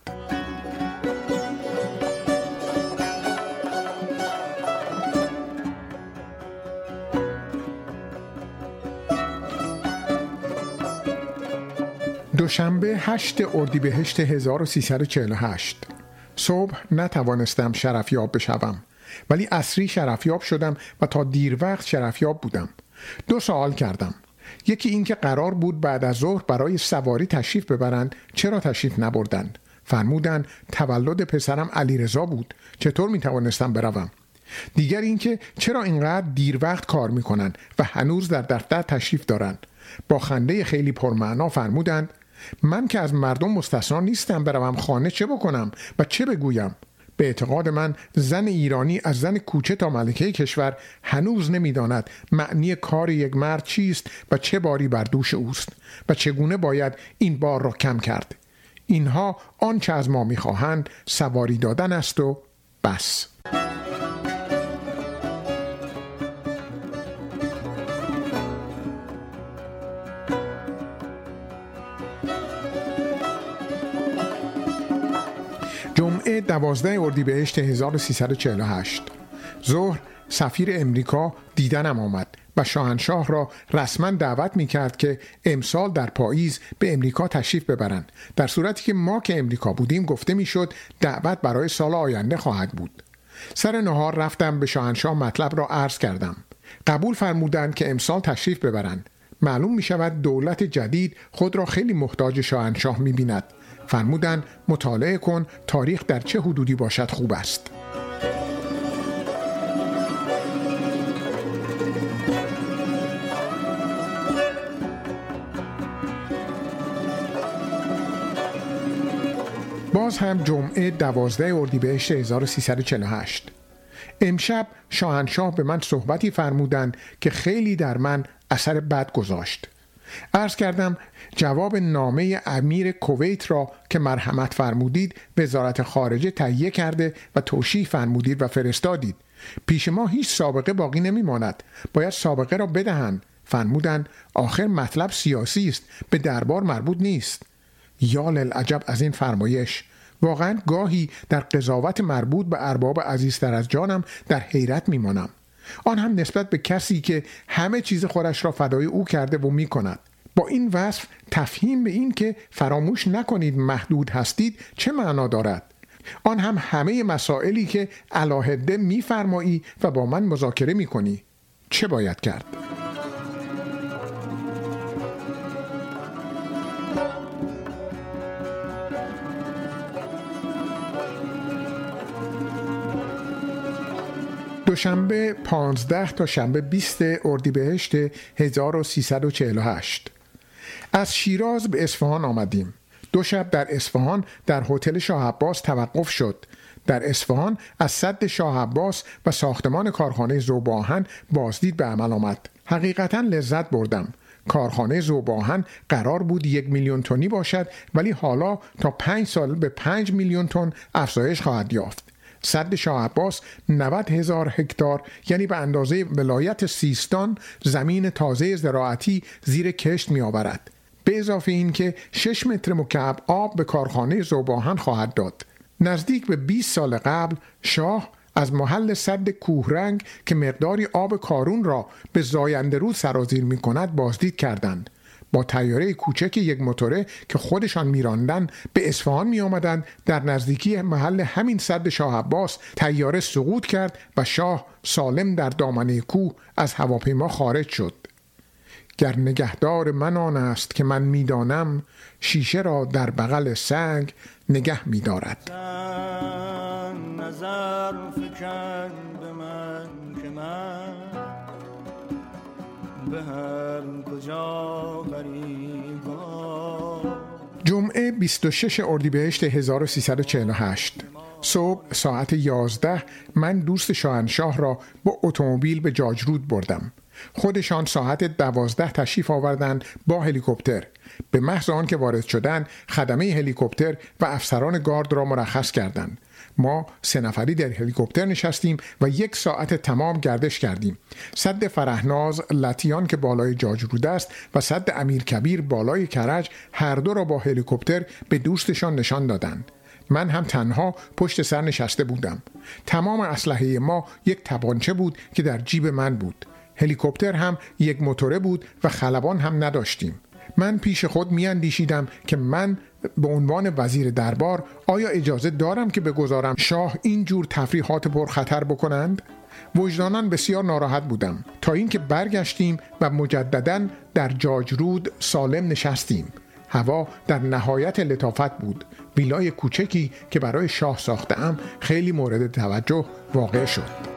H: دوشنبه 8 اردیبهشت 1348 صبح نتوانستم شرفیاب بشوم ولی اصری شرفیاب شدم و تا دیر وقت شرفیاب بودم. دو سوال کردم. یکی اینکه قرار بود بعد از ظهر برای سواری تشریف ببرند چرا تشریف نبردند؟ فرمودند تولد پسرم علیرضا بود. چطور می توانستم بروم؟ دیگر اینکه چرا اینقدر دیر وقت کار می‌کنند و هنوز در دفتر تشریف دارند؟ با خنده خیلی پرمعنا فرمودند من که از مردم مستثنا نیستم بروم خانه چه بکنم و چه بگویم؟ به اعتقاد من زن ایرانی از زن کوچه تا ملکه کشور هنوز نمی‌داند معنی کار یک مرد چیست و چه باری بر دوش اوست و چگونه باید این بار را کم کرد. اینها آنچه از ما می‌خواهند سواری دادن است و بس. جمعه دوازده اردیبهشت 1348 ظهر سفیر امریکا دیدنم آمد و شاهنشاه را رسما دعوت می کرد که امسال در پاییز به امریکا تشریف ببرند. در صورتی که ما که امریکا بودیم گفته می‌شد دعوت برای سال آینده خواهد بود. سر نهار رفتم به شاهنشاه مطلب را عرض کردم. قبول فرمودند که امسال تشریف ببرند. معلوم می شود دولت جدید خود را خیلی محتاج شاهنشاه می بیند فرمودن مطالعه کن تاریخ در چه حدودی باشد خوب است. باز هم جمعه دوازده اردیبهشت 1348 امشب شاهنشاه به من صحبتی فرمودند که خیلی در من اثر بد گذاشت. عرض کردم جواب نامه امیر کویت را که مرحمت فرمودید وزارت خارجه تهیه کرده و توشیح فرمودید و فرستادید. پیش ما هیچ سابقه باقی نمیماند. باید سابقه را بدهند. فرمودند آخر مطلب سیاسی است. به دربار مربوط نیست. یا للعجب از این فرمایش. واقعا گاهی در قضاوت مربوط به ارباب عزیزتر از جانم در حیرت میمانم. آن هم نسبت به کسی که همه چیز خودش را فدای او کرده و می کند با این وصف تفهیم به این که فراموش نکنید محدود هستید چه معنا دارد. آن هم همه مسائلی که علاهده میفرمایی و با من مذاکره می کنی چه باید کرد؟ دوشنبه 15 تا شنبه 20 اردیبهشت 1348 از شیراز به اصفهان آمدیم. دو شب در اصفهان در هتل شاه عباس توقف شد. در اصفهان از صد شاه عباس و ساختمان کارخانه زوباهن بازدید به عمل آمد. حقیقتا لذت بردم. کارخانه زوباهن قرار بود یک میلیون تنی باشد ولی حالا تا پنج سال به پنج میلیون تن افزایش خواهد یافت. صد شاه عباس 90 هزار هکتار یعنی به اندازه ولایت سیستان زمین تازه زراعتی زیر کشت می آورد. به اضافه اینکه 6 متر مکعب آب به کارخانه زوباهن خواهد داد. نزدیک به 20 سال قبل شاه از محل صد کوهرنگ که مقداری آب کارون را به زاینده رود سرازیر می کند بازدید کردند. با تیاره کوچک یک موتوره که خودشان میراندن به اصفهان می آمدند در نزدیکی محل همین صد شاه عباس تیاره سقوط کرد و شاه سالم در دامنه کوه از هواپیما خارج شد. گر نگهدار من آن است که من می‌دانم شیشه را در بغل سنگ نگه میدارد. نظر به من که من جمعه 26 اردیبهشت 1348 صبح ساعت 11 من دوست شاهنشاه را با اتومبیل به جاجرود بردم. خودشان ساعت دوازده تشریف آوردند با هلیکوپتر. به محض آن که وارد شدند خدمه هلیکوپتر و افسران گارد را مرخص کردند. ما سه نفری در هلیکوپتر نشستیم و یک ساعت تمام گردش کردیم. صد فرهناز لطیان که بالای جاجرود است و صد امیر کبیر بالای کرج هر دو را با هلیکوپتر به دوستشان نشان دادند. من هم تنها پشت سر نشسته بودم. تمام اسلحه ما یک تبانچه بود که در جیب من بود. هلیکوپتر هم یک موتوره بود و خلبان هم نداشتیم. من پیش خود میاندیشیدم که من به عنوان وزیر دربار آیا اجازه دارم که بگذارم شاه این جور تفریحات پرخطر بکنند؟ وجدانان بسیار ناراحت بودم. تا اینکه برگشتیم و مجددا در جاجرود سالم نشستیم. هوا در نهایت لطافت بود. ویلای کوچکی که برای شاه ساختم خیلی مورد توجه واقع شد.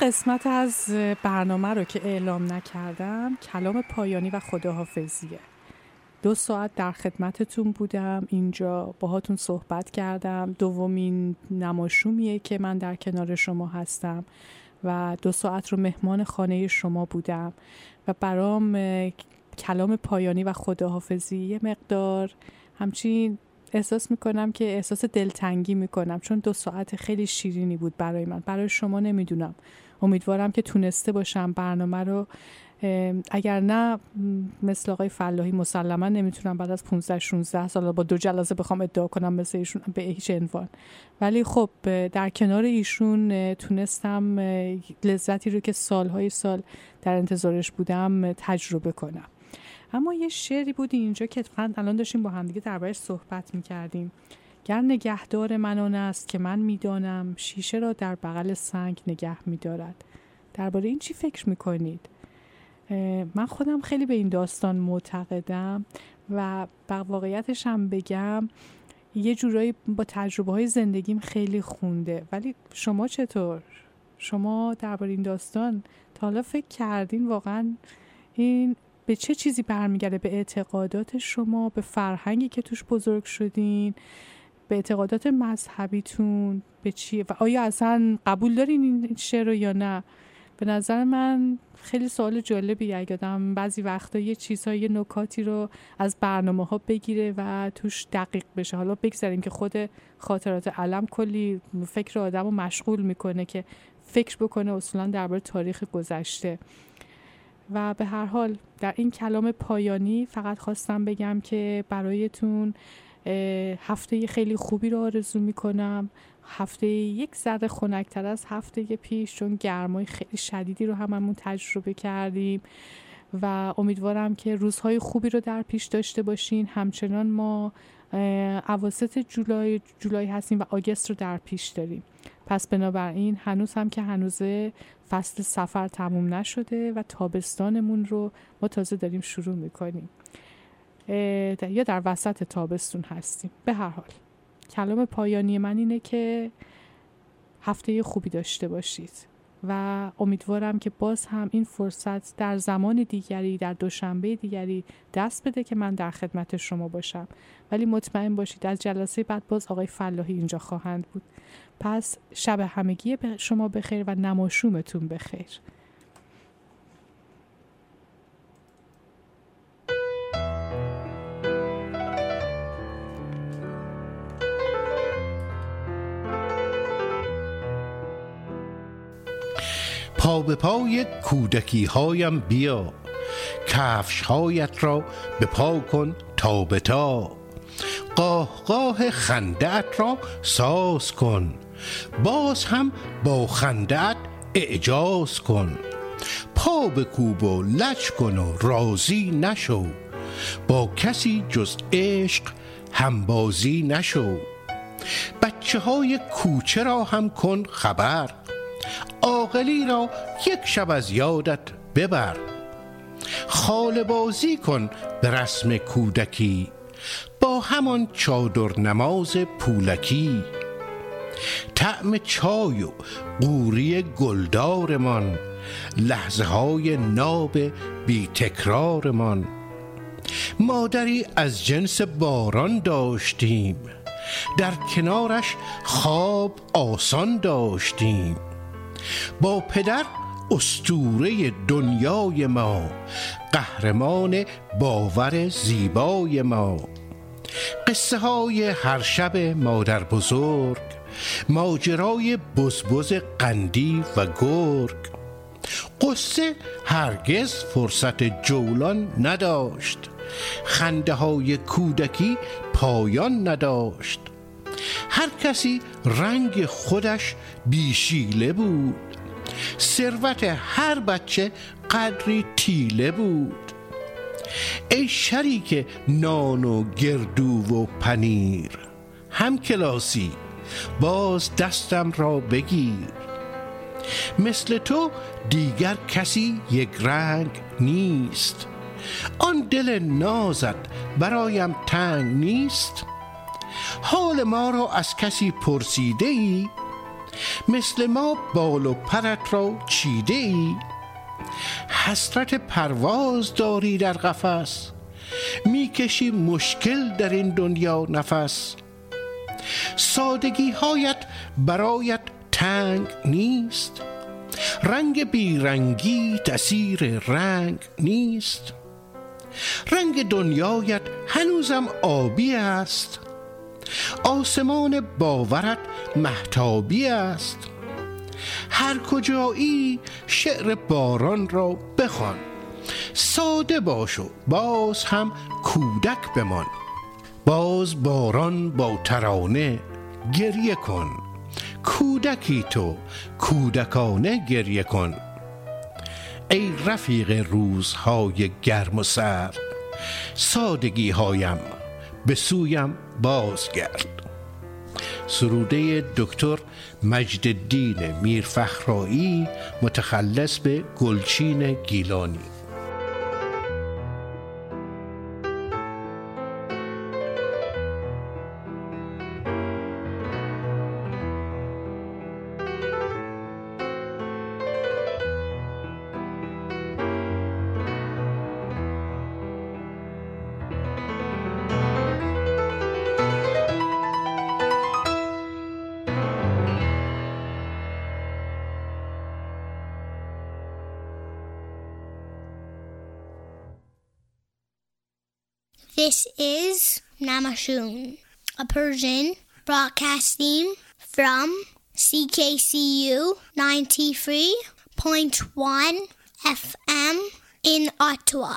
B: قسمت از برنامه رو که اعلام نکردم کلام پایانی و خداحافظیه. دو ساعت در خدمتتون بودم. اینجا باهاتون صحبت کردم. دومین نماشومیه که من در کنار شما هستم و دو ساعت رو مهمان خانه شما بودم و برام کلام پایانی و خداحافظی یه مقدار همچین احساس می‌کنم که احساس دلتنگی می‌کنم چون دو ساعت خیلی شیرینی بود برای من. برای شما نمی‌دونم. امیدوارم که تونسته باشم برنامه رو اگر نه مثل آقای فلاحی مسلما نمی‌تونم بعد از 15 16 سال با دو جلسه بخوام ادعا کنم مثل ایشون به هیچ عنوان. ولی خب در کنار ایشون تونستم لذتی رو که سالهای سال در انتظارش بودم تجربه کنم. اما یه شعری بود اینجا که الان داشتیم با همدیگه دربارش صحبت می‌کردیم. گر نگهدار من آن است که من می‌دانم شیشه را در بغل سنگ نگه میدارد. درباره این چی فکر می‌کنید؟ من خودم خیلی به این داستان معتقدم و واقعیتش هم بگم یه جورایی با تجربه های زندگیم خیلی خونده. ولی شما چطور؟ شما درباره این داستان تا حالا فکر کردین واقعا این به چه چیزی برمیگرده؟ به اعتقادات شما به فرهنگی که توش بزرگ شدین؟ به اعتقادات مذهبیتون به چیه و آیا اصلا قبول دارین این شعر رو یا نه؟ به نظر من خیلی سوال جالبی اگه بعضی وقتا یه چیزهای نکاتی رو از برنامه ها بگیره و توش دقیق بشه. حالا بگذاریم که خود خاطرات علم کلی فکر آدم رو مشغول می‌کنه که فکر بکنه اصولا درباره تاریخ گذشته. و به هر حال در این کلام پایانی فقط خواستم بگم که برایتون هفته خیلی خوبی رو آرزو می‌کنم. هفته یک ذره خنکتر از هفته پیش چون گرمای خیلی شدیدی رو هممون تجربه کردیم و امیدوارم که روزهای خوبی رو در پیش داشته باشین. همچنان ما عواسط جولای جولای هستیم و آگست رو در پیش داریم. پس بنابراین هنوز هم که هنوزه فصل سفر تموم نشده و تابستانمون رو ما تازه داریم شروع می‌کنیم. یا در وسط تابستون هستیم. به هر حال کلام پایانی من اینه که هفته خوبی داشته باشید و امیدوارم که باز هم این فرصت در زمان دیگری در دوشنبه دیگری دست بده که من در خدمت شما باشم. ولی مطمئن باشید از جلسه بعد باز آقای فلاحی اینجا خواهند بود. پس شب همگی شما بخیر و نماشومتون بخیر.
J: به پای کودکی هایم بیا. کفش هایت را به پا کن تا به تا. قاه قاه خندت را ساز کن. باز هم با خندت اعجاز کن. پا به کوب و لج کن و راضی نشو. با کسی جز عشق همبازی نشو. بچه های کوچه را هم کن خبر. عاقلی را یک شب از یادت ببر. خال بازی کن به رسم کودکی با همان چادر نماز پولکی. طعم چای و قوری گلدارمان لحظه های ناب بی تکرارمان مادری از جنس باران داشتیم در کنارش خواب آسان داشتیم. با پدر استوره دنیای ما قهرمان باور زیبای ما. قصه های هر شب مادر بزرگ ماجرای بزبز قندی و گرگ. قصه هرگز فرصت جولان نداشت خنده های کودکی پایان نداشت. هر کسی رنگ خودش بیشیله بود. ثروت هر بچه قدری تیله بود. ای شریک نان و گردو و پنیر هم کلاسی باز دستم را بگیر. مثل تو دیگر کسی یک رنگ نیست. آن دل نازت برایم تنگ نیست. حال ما را از کسی پرسیده ای مثل ما بال و پرت را چیده ای حسرت پرواز داری در قفس می‌کشی مشکل در این دنیا نفس. سادگی هایت برایت تنگ نیست رنگ بیرنگی تسیر رنگ نیست. رنگ دنیایت هنوزم آبی است. آسمان باورت محتابی است. هر کجایی شعر باران را بخوان ساده باش و باز هم کودک بمان. باز باران با ترانه گریه کن کودکی تو کودکانه گریه کن. ای رفیق روزهای گرم و سرد سادگی هایم به سویم بازگرد سروده دکتر مجد الدین میرفخرایی متخلص به گلچین گیلانی.
A: This is Namashun, a Persian broadcasting from CKCU 93.1 FM in Ottawa.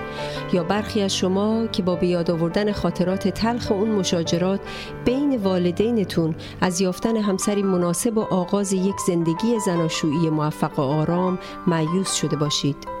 E: یا برخی از شما که با بیاد آوردن خاطرات تلخ اون مشاجرات بین والدینتون از یافتن همسری مناسب و آغاز یک زندگی زناشویی موفق و آرام معیوس شده باشید.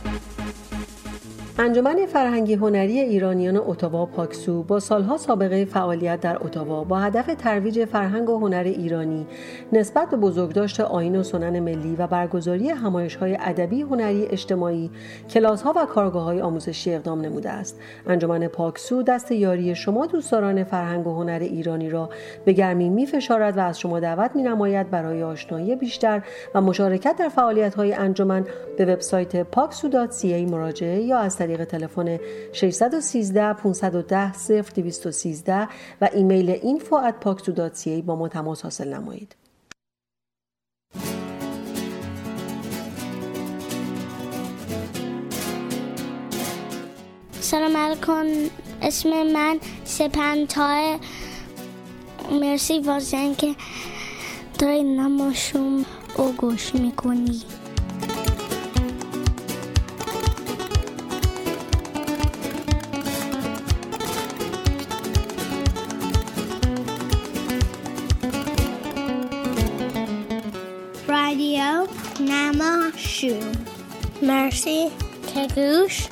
R: انجمن فرهنگی هنری ایرانیان اتاوا پاکسو با سالها سابقه فعالیت در اتاوا با هدف ترویج فرهنگ و هنر ایرانی نسبت به بزرگداشت آیین و سنن ملی و برگزاری همایش های ادبی هنری اجتماعی کلاس ها و کارگاه های آموزشی اقدام نموده است. انجمن پاکسو دست یاری شما دوستداران فرهنگ و هنر ایرانی را به گرمی می فشارد و از شما دعوت می نماید برای آشنایی بیشتر و مشارکت در فعالیت های انجمن به وبسایت paksu.ca مراجعه یا از طریق تلفن 613 510 0213 و ایمیل info@paksu.ca با ما تماس حاصل نمایید.
A: سلام علیکم. اسم من سپنتای مرسی واسه که داری نماشوم او گوش می‌کنی. نماشوم مرسی که گوش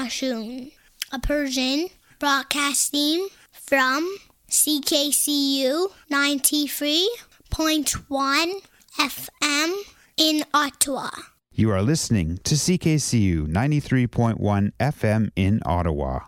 A: a Persian broadcasting from CKCU 93.1 FM in Ottawa.
S: You are listening to CKCU 93.1 FM in Ottawa.